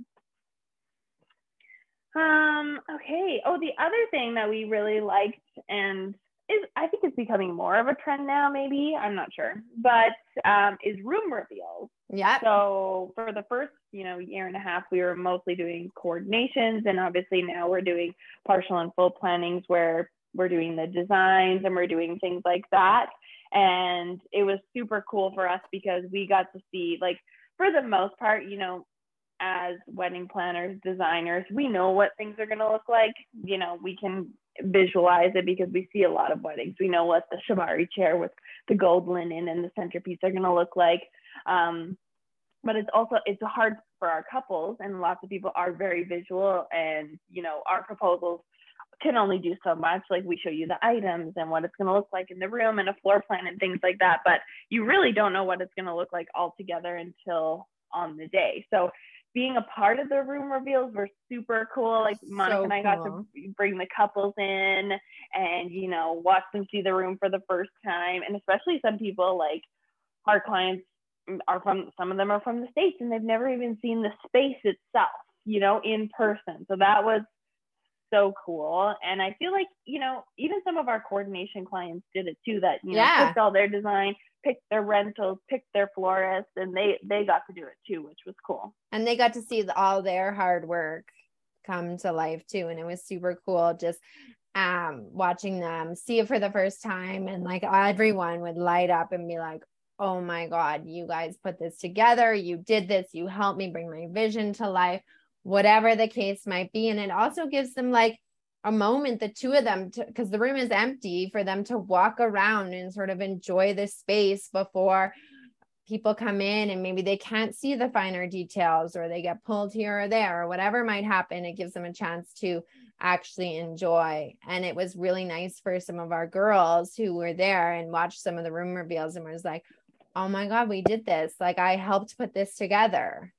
um, okay. Oh, the other thing that we really liked and is I think it's becoming more of a trend now, maybe. I'm not sure. But um, is room reveals. Yeah. So for the first, you know, year and a half, we were mostly doing coordinations and obviously now we're doing partial and full plannings where we're doing the designs and we're doing things like that. And it was super cool for us because we got to see like for the most part, you know, as wedding planners, designers, we know what things are going to look like. You know, we can visualize it because we see a lot of weddings. We know what the Chiavari chair with the gold linen and the centerpiece are going to look like. Um, but it's also it's hard for our couples, and lots of people are very visual, and you know, our proposals can only do so much. Like we show you the items and what it's going to look like in the room and a floor plan and things like that. But you really don't know what it's going to look like all together until on the day. So being a part of the room reveals were super cool. Like Monica so and I got to bring the couples in and, you know, watch them see the room for the first time. And especially some people like our clients are from, some of them are from the States and they've never even seen the space itself, you know, in person. So that was so cool. And I feel like, you know, even some of our coordination clients did it too, that, you know, yeah. picked all their design, picked their rentals, picked their florists, and they they got to do it too, which was cool. And they got to see all their hard work come to life too. And it was super cool just um watching them see it for the first time and like everyone would light up and be like oh my god you guys put this together you did this you helped me bring my vision to life whatever the case might be. And it also gives them like a moment, the two of them, because the room is empty, for them to walk around and sort of enjoy the space before people come in and maybe they can't see the finer details or they get pulled here or there or whatever might happen. It gives them a chance to actually enjoy. And it was really nice for some of our girls who were there and watched some of the room reveals and was like, oh my God, we did this. Like I helped put this together.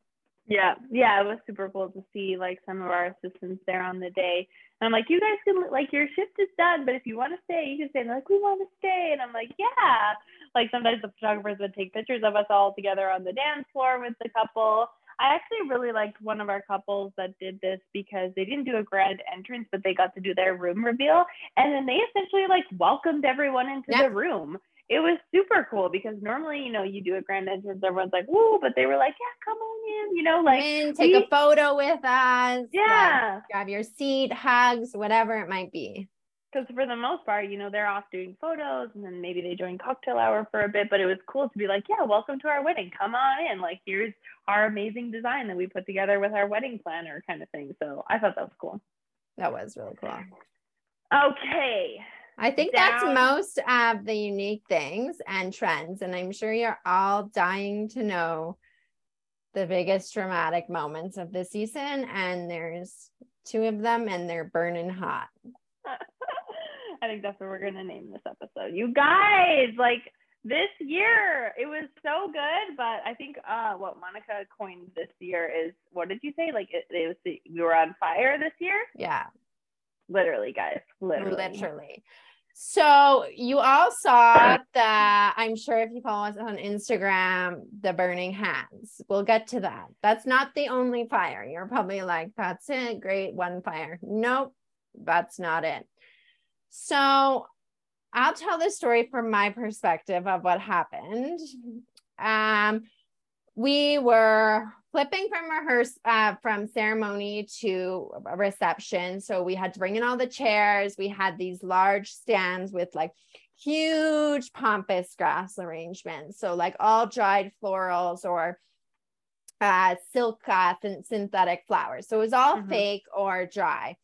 Yeah, yeah, it was super cool to see like some of our assistants there on the day. And I'm like, you guys can like your shift is done, but if you want to stay, you can stay. And like, we want to stay. And I'm like, yeah. Like sometimes the photographers would take pictures of us all together on the dance floor with the couple. I actually really liked one of our couples that did this because they didn't do a grand entrance, but they got to do their room reveal. And then they essentially like welcomed everyone into yep. the room it was super cool because normally, you know, you do a grand entrance, everyone's like, woo, but they were like, yeah, come on in, you know, like in, take we, a photo with us. Yeah. Like, grab your seat, hugs, whatever it might be. Because for the most part, you know, they're off doing photos and then maybe they join cocktail hour for a bit, but it was cool to be like, yeah, welcome to our wedding. Come on in. Like, here's our amazing design that we put together with our wedding planner kind of thing. So I thought that was cool. That was really cool. Okay. I think down. that's most of the unique things and trends. And I'm sure you're all dying to know the biggest dramatic moments of the season. And there's two of them, and they're burning hot. I think that's what we're going to name this episode. You guys, like this year, it was so good. But I think uh, what Monica coined this year is what did you say? Like it, it was the, we were on fire this year? Yeah. Literally, guys. Literally. Literally. So you all saw that I'm sure if you follow us on Instagram, the burning hands. We'll get to that. That's not the only fire. You're probably like, that's it, great, one fire. Nope, that's not it. So I'll tell the story from my perspective of what happened. Um, we were flipping from rehearse uh, from ceremony to reception. So we had to bring in all the chairs. We had these large stands with like huge pampas grass arrangements. So like all dried florals or uh, silk uh, synthetic flowers. So it was all mm-hmm. fake or dry.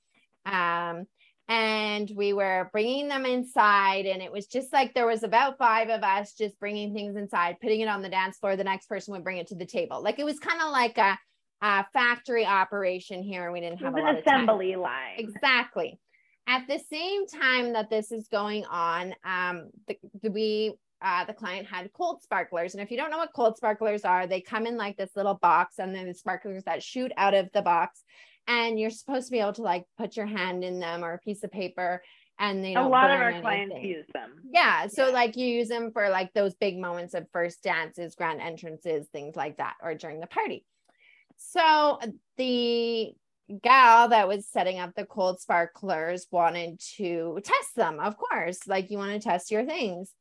Um, and we were bringing them inside and it was just like there was about five of us just bringing things inside putting it on the dance floor. The next person would bring it to the table. Like it was kind of like a, a, factory operation here we didn't have an assembly line. Exactly. At the same time that this is going on um the, the we uh, the client had cold sparklers. And if you don't know what cold sparklers are, they come in like this little box and then the sparklers that shoot out of the box and you're supposed to be able to like put your hand in them or a piece of paper and they don't a lot of our anything. clients use them yeah so yeah. like you use them for like those big moments of first dances grand entrances things like that or during the party so the gal that was setting up the cold sparklers wanted to test them of course like you want to test your things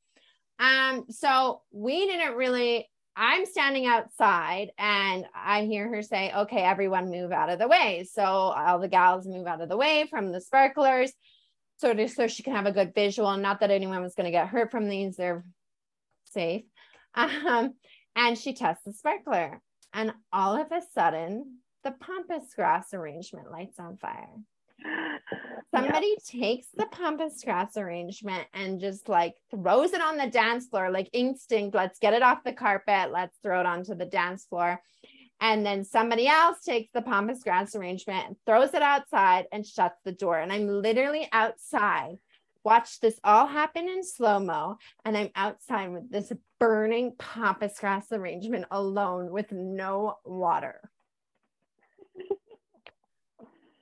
um so we didn't really I'm standing outside and I hear her say, okay, everyone move out of the way. So all the gals move out of the way from the sparklers. So, to, so she can have a good visual. Not that anyone was going to get hurt from these, they're safe. Um, and she tests the sparkler. And all of a sudden, the pampas grass arrangement lights on fire. Somebody yep. takes the pampas grass arrangement and just like throws it on the dance floor, like instinct. Let's get it off the carpet. Let's throw it onto the dance floor. And then somebody else takes the pampas grass arrangement and throws it outside and shuts the door. And I'm literally outside. Watch this all happen in slow mo. And I'm outside with this burning pampas grass arrangement alone with no water.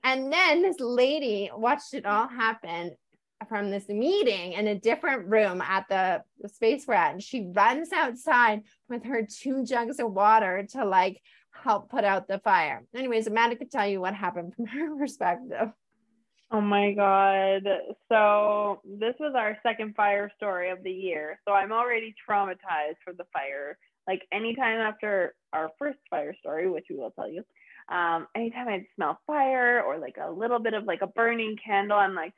And then this lady watched it all happen from this meeting in a different room at the, the space we're at. And she runs outside with her two jugs of water to like help put out the fire. Anyways, Amanda could tell you what happened from her perspective. Oh my God. So, this was our second fire story of the year. So, I'm already traumatized for the fire. Like, anytime after our first fire story, which we will tell you, um, anytime I'd smell fire or like a little bit of like a burning candle, I'm like,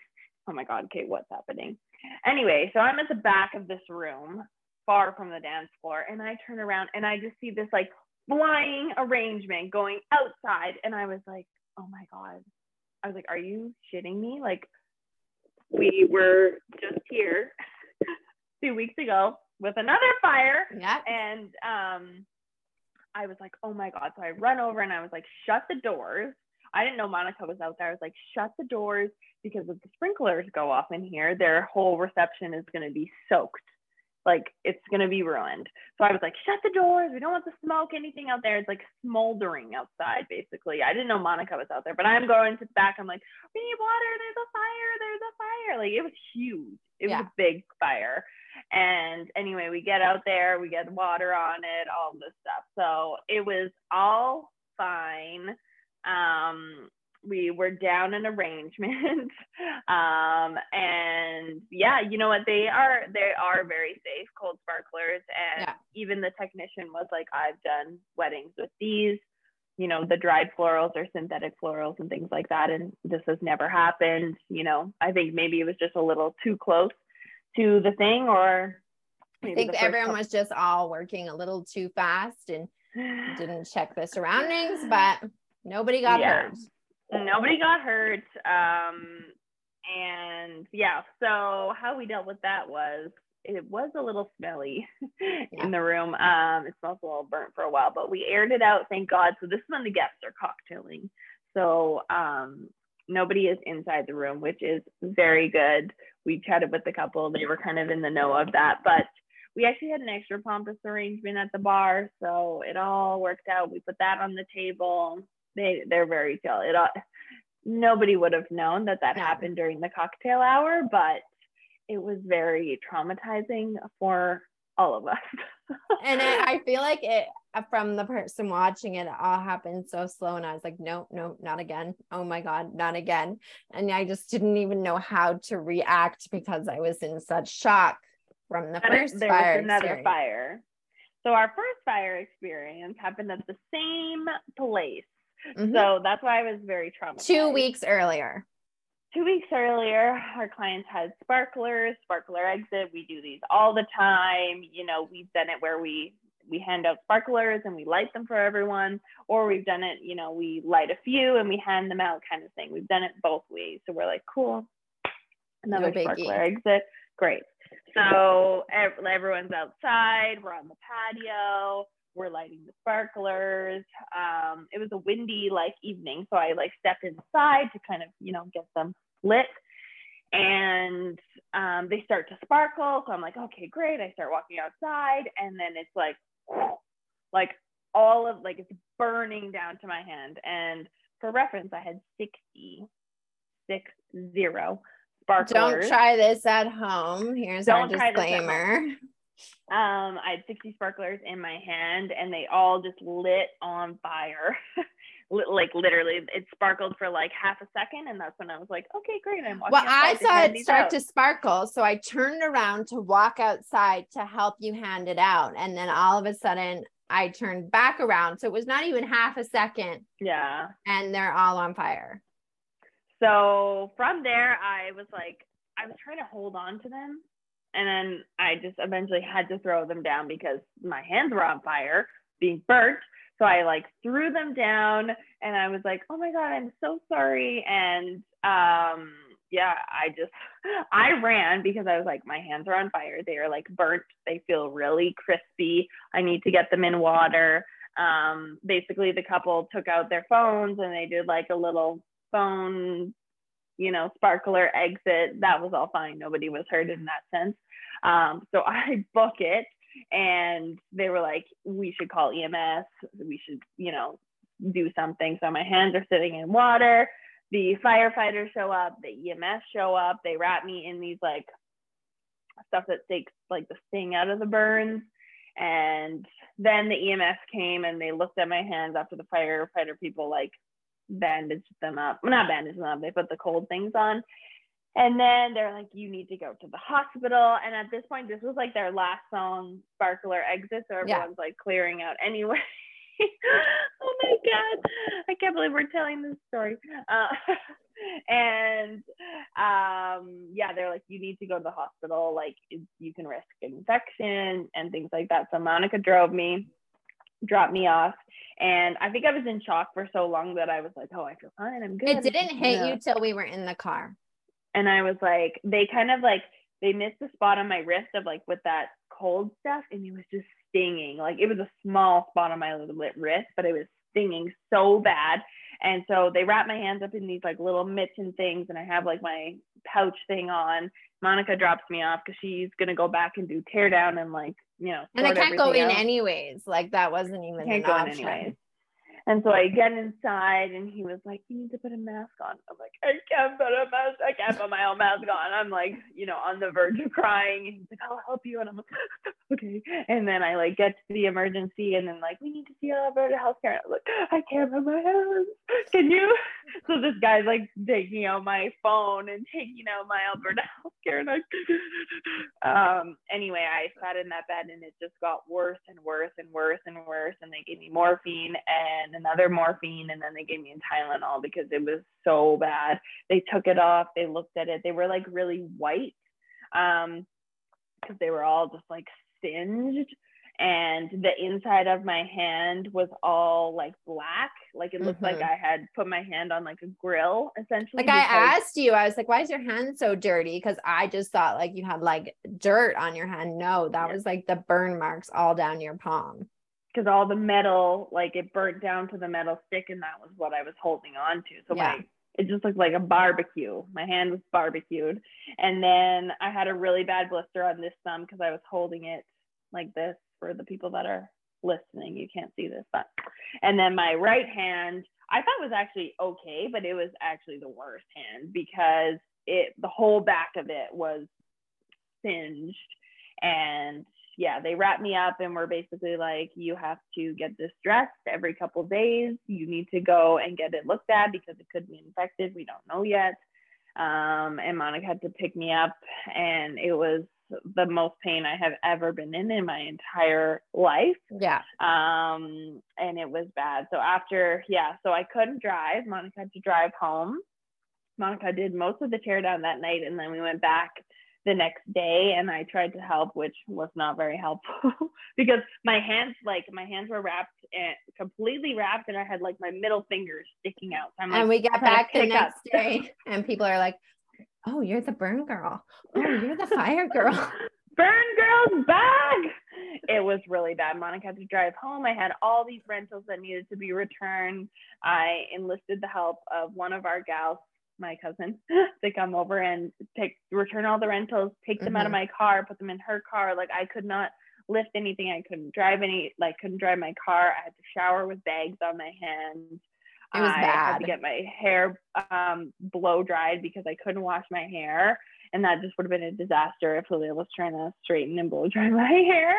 oh my God, Kate, what's happening? Anyway, so I'm at the back of this room, far from the dance floor, and I turn around and I just see this like flying arrangement going outside. And I was like, oh my God, I was like, are you shitting me? Like, we were just here two weeks ago with another fire. Yeah. And um, I was like, oh my God. So I run over and I was like, shut the doors. I didn't know Monica was out there. I was like, shut the doors because if the sprinklers go off in here, their whole reception is going to be soaked like it's gonna be ruined. So I was like, shut the doors. We don't want to smoke anything out there. It's like smoldering outside, basically. I didn't know Monica was out there, but I'm going to the back. I'm like, we need water. There's a fire. There's a fire. Like it was huge. It yeah. was a big fire. And anyway, we get out there, we get water on it, all this stuff. So it was all fine. Um, we were down an arrangement um, and yeah you know what they are they are very safe cold sparklers and yeah. even the technician was like i've done weddings with these you know the dried florals or synthetic florals and things like that and this has never happened you know i think maybe it was just a little too close to the thing or i think everyone couple- was just all working a little too fast and didn't check the surroundings but nobody got yeah. hurt nobody got hurt. Um, and yeah, so how we dealt with that was it was a little smelly yeah. in the room. Um, it smells a little burnt for a while, but we aired it out, thank God. So this is when the guests are cocktailing. So um, nobody is inside the room, which is very good. We chatted with the couple; they were kind of in the know of that, but we actually had an extra pampas arrangement at the bar, so it all worked out. We put that on the table they they're very chill. It uh, nobody would have known that that happened during the cocktail hour, but it was very traumatizing for all of us. and I, I, feel like it from the person watching it, it all happened so slow. And I was like, no, no, not again. Oh my God, not again. And I just didn't even know how to react because I was in such shock from the first there fire. Was another experience. fire. So our first fire experience happened at the same place Mm-hmm. So that's why I was very traumatized. Two weeks earlier. Two weeks earlier, our clients had sparklers, sparkler exit. We do these all the time. You know, we've done it where we we hand out sparklers and we light them for everyone, or we've done it, you know, we light a few and we hand them out kind of thing. We've done it both ways. So we're like, cool. Another no sparkler exit. Great. So everyone's outside, we're on the patio we're lighting the sparklers. Um, it was a windy like evening, so I like stepped inside to kind of you know get them lit, and um, they start to sparkle. So I'm like, okay, great. I start walking outside, and then it's like, like all of like it's burning down to my hand. And for reference, I had 60, six zero sparklers. Don't try this at home. Here's Don't our disclaimer um, I had 60 sparklers in my hand and they all just lit on fire. like literally it sparkled for like half a second and that's when I was like, okay, great. I'm Well, I saw it start out. to sparkle. So I turned around to walk outside to help you hand it out. And then all of a sudden I turned back around. So it was not even half a second. Yeah. And they're all on fire. So from there, I was like, I was trying to hold on to them and then I just eventually had to throw them down because my hands were on fire, being burnt. So I like threw them down and I was like, oh my God, I'm so sorry. And um, yeah, I just, I ran because I was like, my hands are on fire. They are like burnt. They feel really crispy. I need to get them in water. Um, basically, the couple took out their phones and they did like a little phone you know, sparkler exit. That was all fine. Nobody was hurt in that sense. Um, so I book it and they were like, we should call EMS. We should, you know, do something. So my hands are sitting in water. the firefighters show up, the EMS show up, they wrap me in these like stuff that takes like the sting out of the burns. And then the EMS came and they looked at my hands after the firefighter people like bandaged them up. Well, not bandaged them up, they put the cold things on. And then they're like, you need to go to the hospital. And at this point, this was like their last song, Sparkler Exit. So everyone's yeah. like clearing out anyway. oh my God. I can't believe we're telling this story. Uh, and um, yeah, they're like, you need to go to the hospital. Like, you can risk infection and things like that. So Monica drove me, dropped me off. And I think I was in shock for so long that I was like, oh, I feel fine. I'm good. It didn't hit you till we were in the car and I was like, they kind of like they missed the spot on my wrist of like with that cold stuff, and it was just stinging. Like it was a small spot on my little wrist, but it was stinging so bad. And so they wrap my hands up in these like little mitten things, and I have like my pouch thing on. Monica drops me off because she's gonna go back and do tear down and like you know. And I can't go in anyways. Like that wasn't even can't an go option. In anyways. And so I get inside and he was like, You need to put a mask on. I'm like, I can't put a mask. I can't put my own mask on. I'm like, you know, on the verge of crying. And he's like, I'll help you. And I'm like, okay. And then I like get to the emergency and then like, we need to see Alberta healthcare. And I'm like, I can't put my hands. Can you? So this guy's like taking out my phone and taking out my Alberta healthcare. And I, um, anyway, I sat in that bed and it just got worse and worse and worse and worse. And they gave me morphine and another morphine and then they gave me a Tylenol because it was so bad. They took it off, they looked at it, they were like really white um because they were all just like singed and the inside of my hand was all like black like it looked mm-hmm. like i had put my hand on like a grill essentially like i asked you i was like why is your hand so dirty because i just thought like you had like dirt on your hand no that yeah. was like the burn marks all down your palm because all the metal, like it burnt down to the metal stick, and that was what I was holding on to. So yeah. my it just looked like a barbecue. My hand was barbecued, and then I had a really bad blister on this thumb because I was holding it like this for the people that are listening. You can't see this, but and then my right hand I thought was actually okay, but it was actually the worst hand because it the whole back of it was singed and yeah, they wrapped me up and we're basically like, you have to get this dressed every couple days. You need to go and get it looked at because it could be infected. We don't know yet. Um, and Monica had to pick me up, and it was the most pain I have ever been in in my entire life. Yeah. Um, and it was bad. So after, yeah, so I couldn't drive. Monica had to drive home. Monica did most of the tear down that night, and then we went back the next day and I tried to help, which was not very helpful because my hands, like my hands were wrapped and completely wrapped and I had like my middle fingers sticking out. So like, and we got back the next up. day and people are like, oh, you're the burn girl. Oh, you're the fire girl. burn girl's back. It was really bad. Monica had to drive home. I had all these rentals that needed to be returned. I enlisted the help of one of our gals my cousin to come over and take return all the rentals, take them mm-hmm. out of mm-hmm. my car, put them in her car. Like I could not lift anything. I couldn't drive any like couldn't drive my car. I had to shower with bags on my hands. It was I bad. had to get my hair um, blow dried because I couldn't wash my hair. And that just would have been a disaster if Lilia was trying to straighten and blow dry my hair.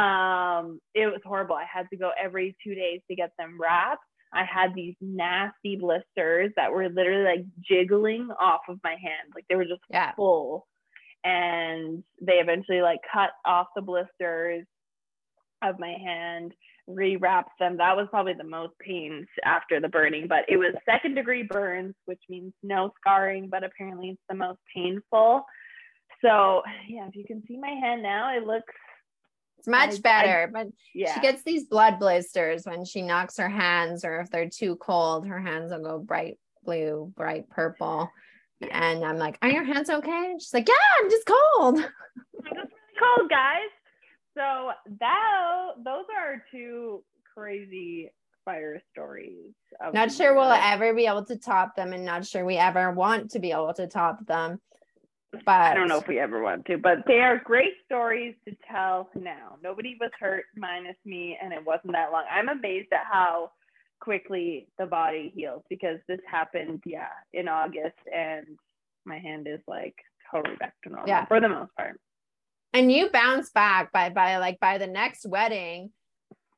Um, it was horrible. I had to go every two days to get them wrapped I had these nasty blisters that were literally like jiggling off of my hand. Like they were just yeah. full. And they eventually like cut off the blisters of my hand, rewrapped them. That was probably the most pains after the burning, but it was second degree burns, which means no scarring, but apparently it's the most painful. So yeah, if you can see my hand now, it looks it's much I, better, I, but yeah. she gets these blood blisters when she knocks her hands, or if they're too cold, her hands will go bright blue, bright purple. And I'm like, Are your hands okay? she's like, Yeah, I'm just cold. I'm just really cold, guys. So that those are two crazy fire stories. Not sure we'll ever be able to top them, and not sure we ever want to be able to top them. But I don't know if we ever want to, but they are great stories to tell now. Nobody was hurt minus me, and it wasn't that long. I'm amazed at how quickly the body heals because this happened, yeah, in August, and my hand is like totally back to normal yeah. for the most part. And you bounce back by by like by the next wedding.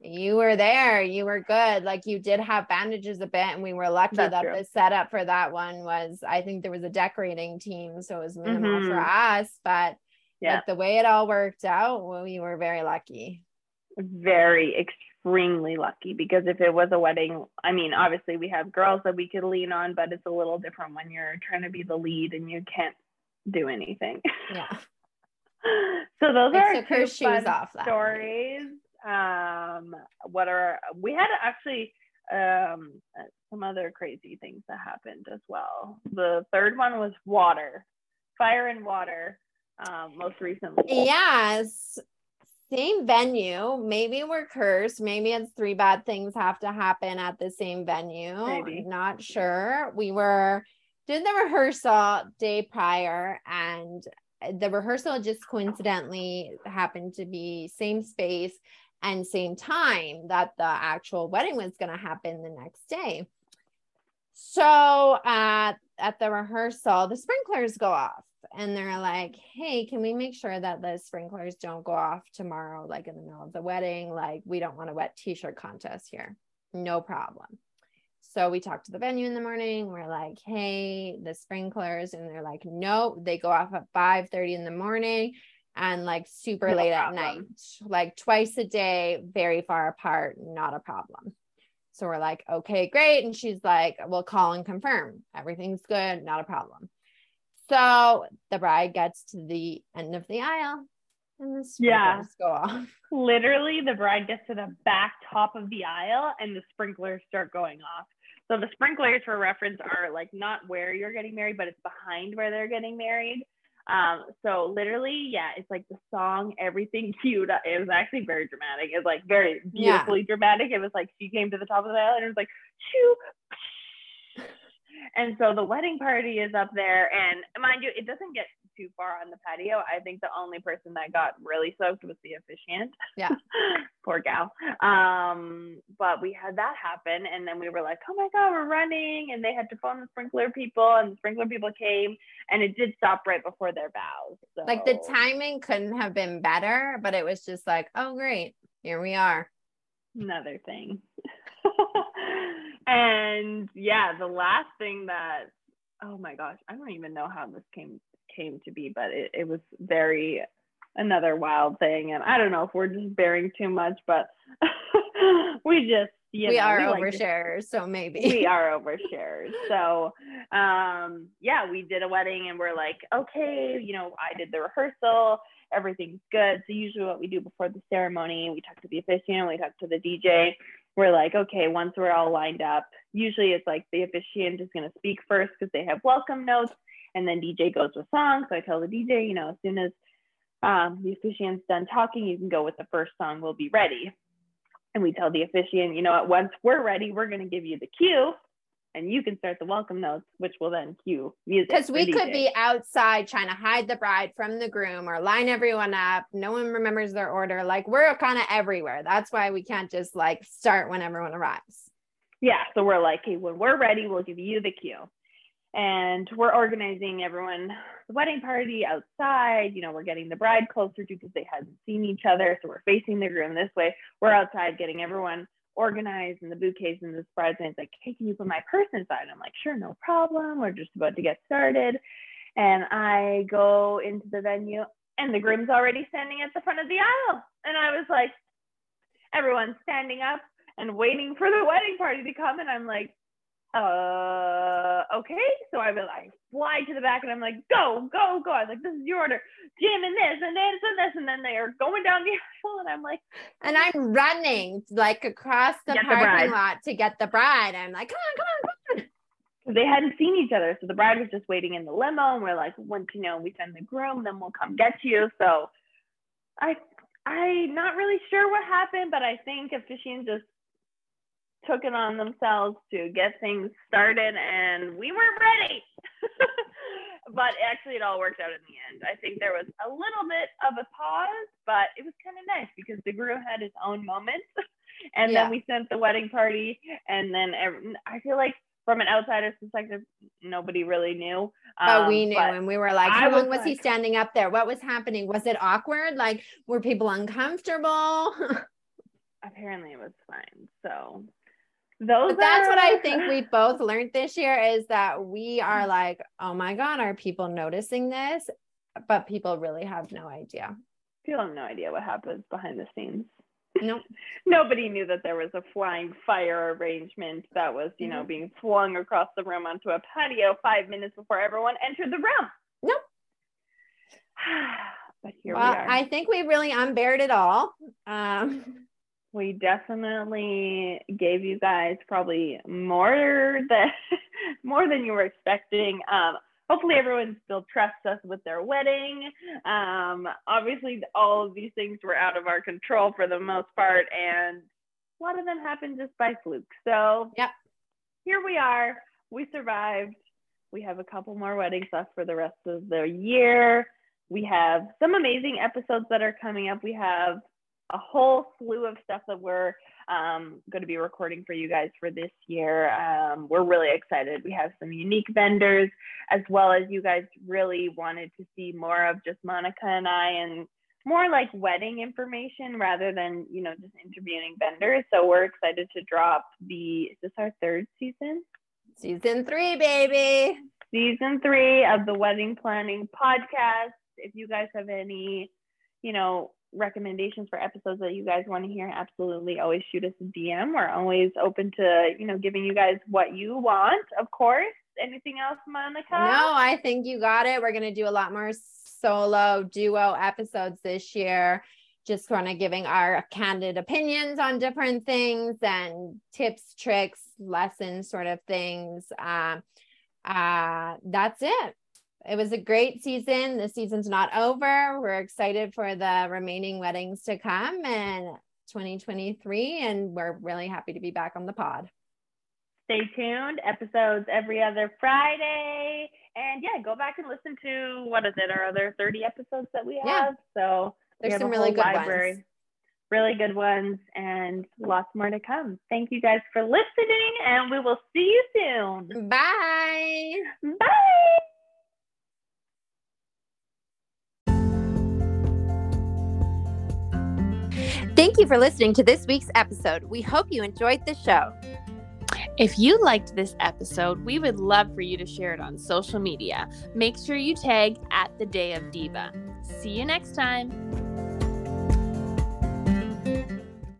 You were there, you were good. Like you did have bandages a bit, and we were lucky That's that true. the setup for that one was I think there was a decorating team, so it was minimal mm-hmm. for us. But yeah. like the way it all worked out, we were very lucky. Very extremely lucky because if it was a wedding, I mean, obviously we have girls that we could lean on, but it's a little different when you're trying to be the lead and you can't do anything. Yeah. so those I are two fun off stories. Um, what are we had actually um some other crazy things that happened as well. The third one was water, fire and water. Um, most recently. Yes same venue. Maybe we're cursed. Maybe it's three bad things have to happen at the same venue. Maybe. Not sure. We were did the rehearsal day prior and the rehearsal just coincidentally happened to be same space and same time that the actual wedding was going to happen the next day. So at at the rehearsal, the sprinklers go off and they're like, hey, can we make sure that the sprinklers don't go off tomorrow, like in the middle of the wedding? Like, we don't want a wet t shirt contest here. No problem. So we talked to the venue in the morning. We're like, hey, the sprinklers. And they're like, no, they go off at 5 30 in the morning and like super no late problem. at night, like twice a day, very far apart, not a problem. So we're like, okay, great. And she's like, we'll call and confirm everything's good, not a problem. So the bride gets to the end of the aisle and the sprinklers yeah. go off. Literally, the bride gets to the back top of the aisle and the sprinklers start going off. So the sprinklers, for reference, are like not where you're getting married, but it's behind where they're getting married. Um, so literally, yeah, it's like the song, everything cute. It was actually very dramatic. It's like very beautifully yeah. dramatic. It was like she came to the top of the aisle and it was like shoo, and so the wedding party is up there. And mind you, it doesn't get too far on the patio. I think the only person that got really soaked was the officiant. Yeah. Poor gal. Um, but we had that happen. And then we were like, oh my God, we're running. And they had to phone the sprinkler people, and the sprinkler people came. And it did stop right before their vows. So. Like the timing couldn't have been better, but it was just like, oh, great. Here we are. Another thing. and yeah, the last thing that oh my gosh, I don't even know how this came came to be, but it, it was very another wild thing. And I don't know if we're just baring too much, but we just you we know, are we oversharers, like so maybe we are oversharers. So um yeah, we did a wedding and we're like, okay, you know, I did the rehearsal, everything's good. So usually what we do before the ceremony, we talk to the officiant, we talk to the DJ, we're like, okay, once we're all lined up, usually it's like the officiant is going to speak first because they have welcome notes, and then DJ goes with song. So I tell the DJ, you know, as soon as um, the officiant's done talking, you can go with the first song. We'll be ready. And we tell the officiant, you know, what, once we're ready, we're going to give you the cue and you can start the welcome notes, which will then cue music. Because we could be outside trying to hide the bride from the groom or line everyone up. No one remembers their order. Like we're kind of everywhere. That's why we can't just like start when everyone arrives. Yeah. So we're like, hey, when we're ready, we'll give you the cue. And we're organizing everyone the wedding party outside. You know, we're getting the bride closer to because they hadn't seen each other. So we're facing the groom this way. We're outside getting everyone organized and the bouquets and the bridesmaids like, hey, can you put my purse inside? I'm like, sure, no problem. We're just about to get started. And I go into the venue and the groom's already standing at the front of the aisle. And I was like, everyone's standing up and waiting for the wedding party to come. And I'm like, uh, okay. So I was like, fly to the back and I'm like, go, go, go. I was like, this is your order. Jim and this and this and this. And then they are going down the aisle and I'm like, and I'm running like across the parking the lot to get the bride. I'm like, come on, come on, come on. They hadn't seen each other. So the bride was just waiting in the limo. And we're like, once, you know, we send the groom, then we'll come get you. So I, I'm not really sure what happened, but I think officiant just took it on themselves to get things started and we weren't ready. but actually, it all worked out in the end. I think there was a little bit of a pause, but it was kind of nice because the groom had his own moments and yeah. then we sent the wedding party, and then every, I feel like from an outsider's perspective, nobody really knew. Um, oh, we um, knew, and we were like, "How long was, was he standing up there? What was happening? Was it awkward? Like, were people uncomfortable?" Apparently, it was fine. So those but that's are... what I think we both learned this year is that we are like, oh my God, are people noticing this? But people really have no idea. People have no idea what happens behind the scenes. Nope. Nobody knew that there was a flying fire arrangement that was, you know, mm-hmm. being flung across the room onto a patio five minutes before everyone entered the room. Nope. but here well, we are. I think we really unbared it all. Um, we definitely gave you guys probably more than more than you were expecting. Um, hopefully everyone still trusts us with their wedding. Um, obviously all of these things were out of our control for the most part, and a lot of them happened just by fluke. So yep. here we are. We survived. We have a couple more weddings left for the rest of the year. We have some amazing episodes that are coming up. We have a whole slew of stuff that we're um, going to be recording for you guys for this year. Um, we're really excited. We have some unique vendors, as well as you guys really wanted to see more of just Monica and I and more like wedding information rather than, you know, just interviewing vendors. So we're excited to drop the, is this our third season? Season three, baby. Season three of the Wedding Planning Podcast. If you guys have any, you know, recommendations for episodes that you guys want to hear, absolutely always shoot us a DM. We're always open to, you know, giving you guys what you want, of course. Anything else, Monica? No, I think you got it. We're going to do a lot more solo duo episodes this year. Just kind of giving our candid opinions on different things and tips, tricks, lessons, sort of things. Uh, uh, that's it it was a great season. The season's not over. We're excited for the remaining weddings to come and 2023. And we're really happy to be back on the pod. Stay tuned. Episodes every other Friday. And yeah, go back and listen to what is it, our other 30 episodes that we have. Yeah. So there's some really good library. ones. Really good ones and lots more to come. Thank you guys for listening, and we will see you soon. Bye. Bye. Thank you for listening to this week's episode. We hope you enjoyed the show. If you liked this episode, we would love for you to share it on social media. Make sure you tag at the Day of Diva. See you next time.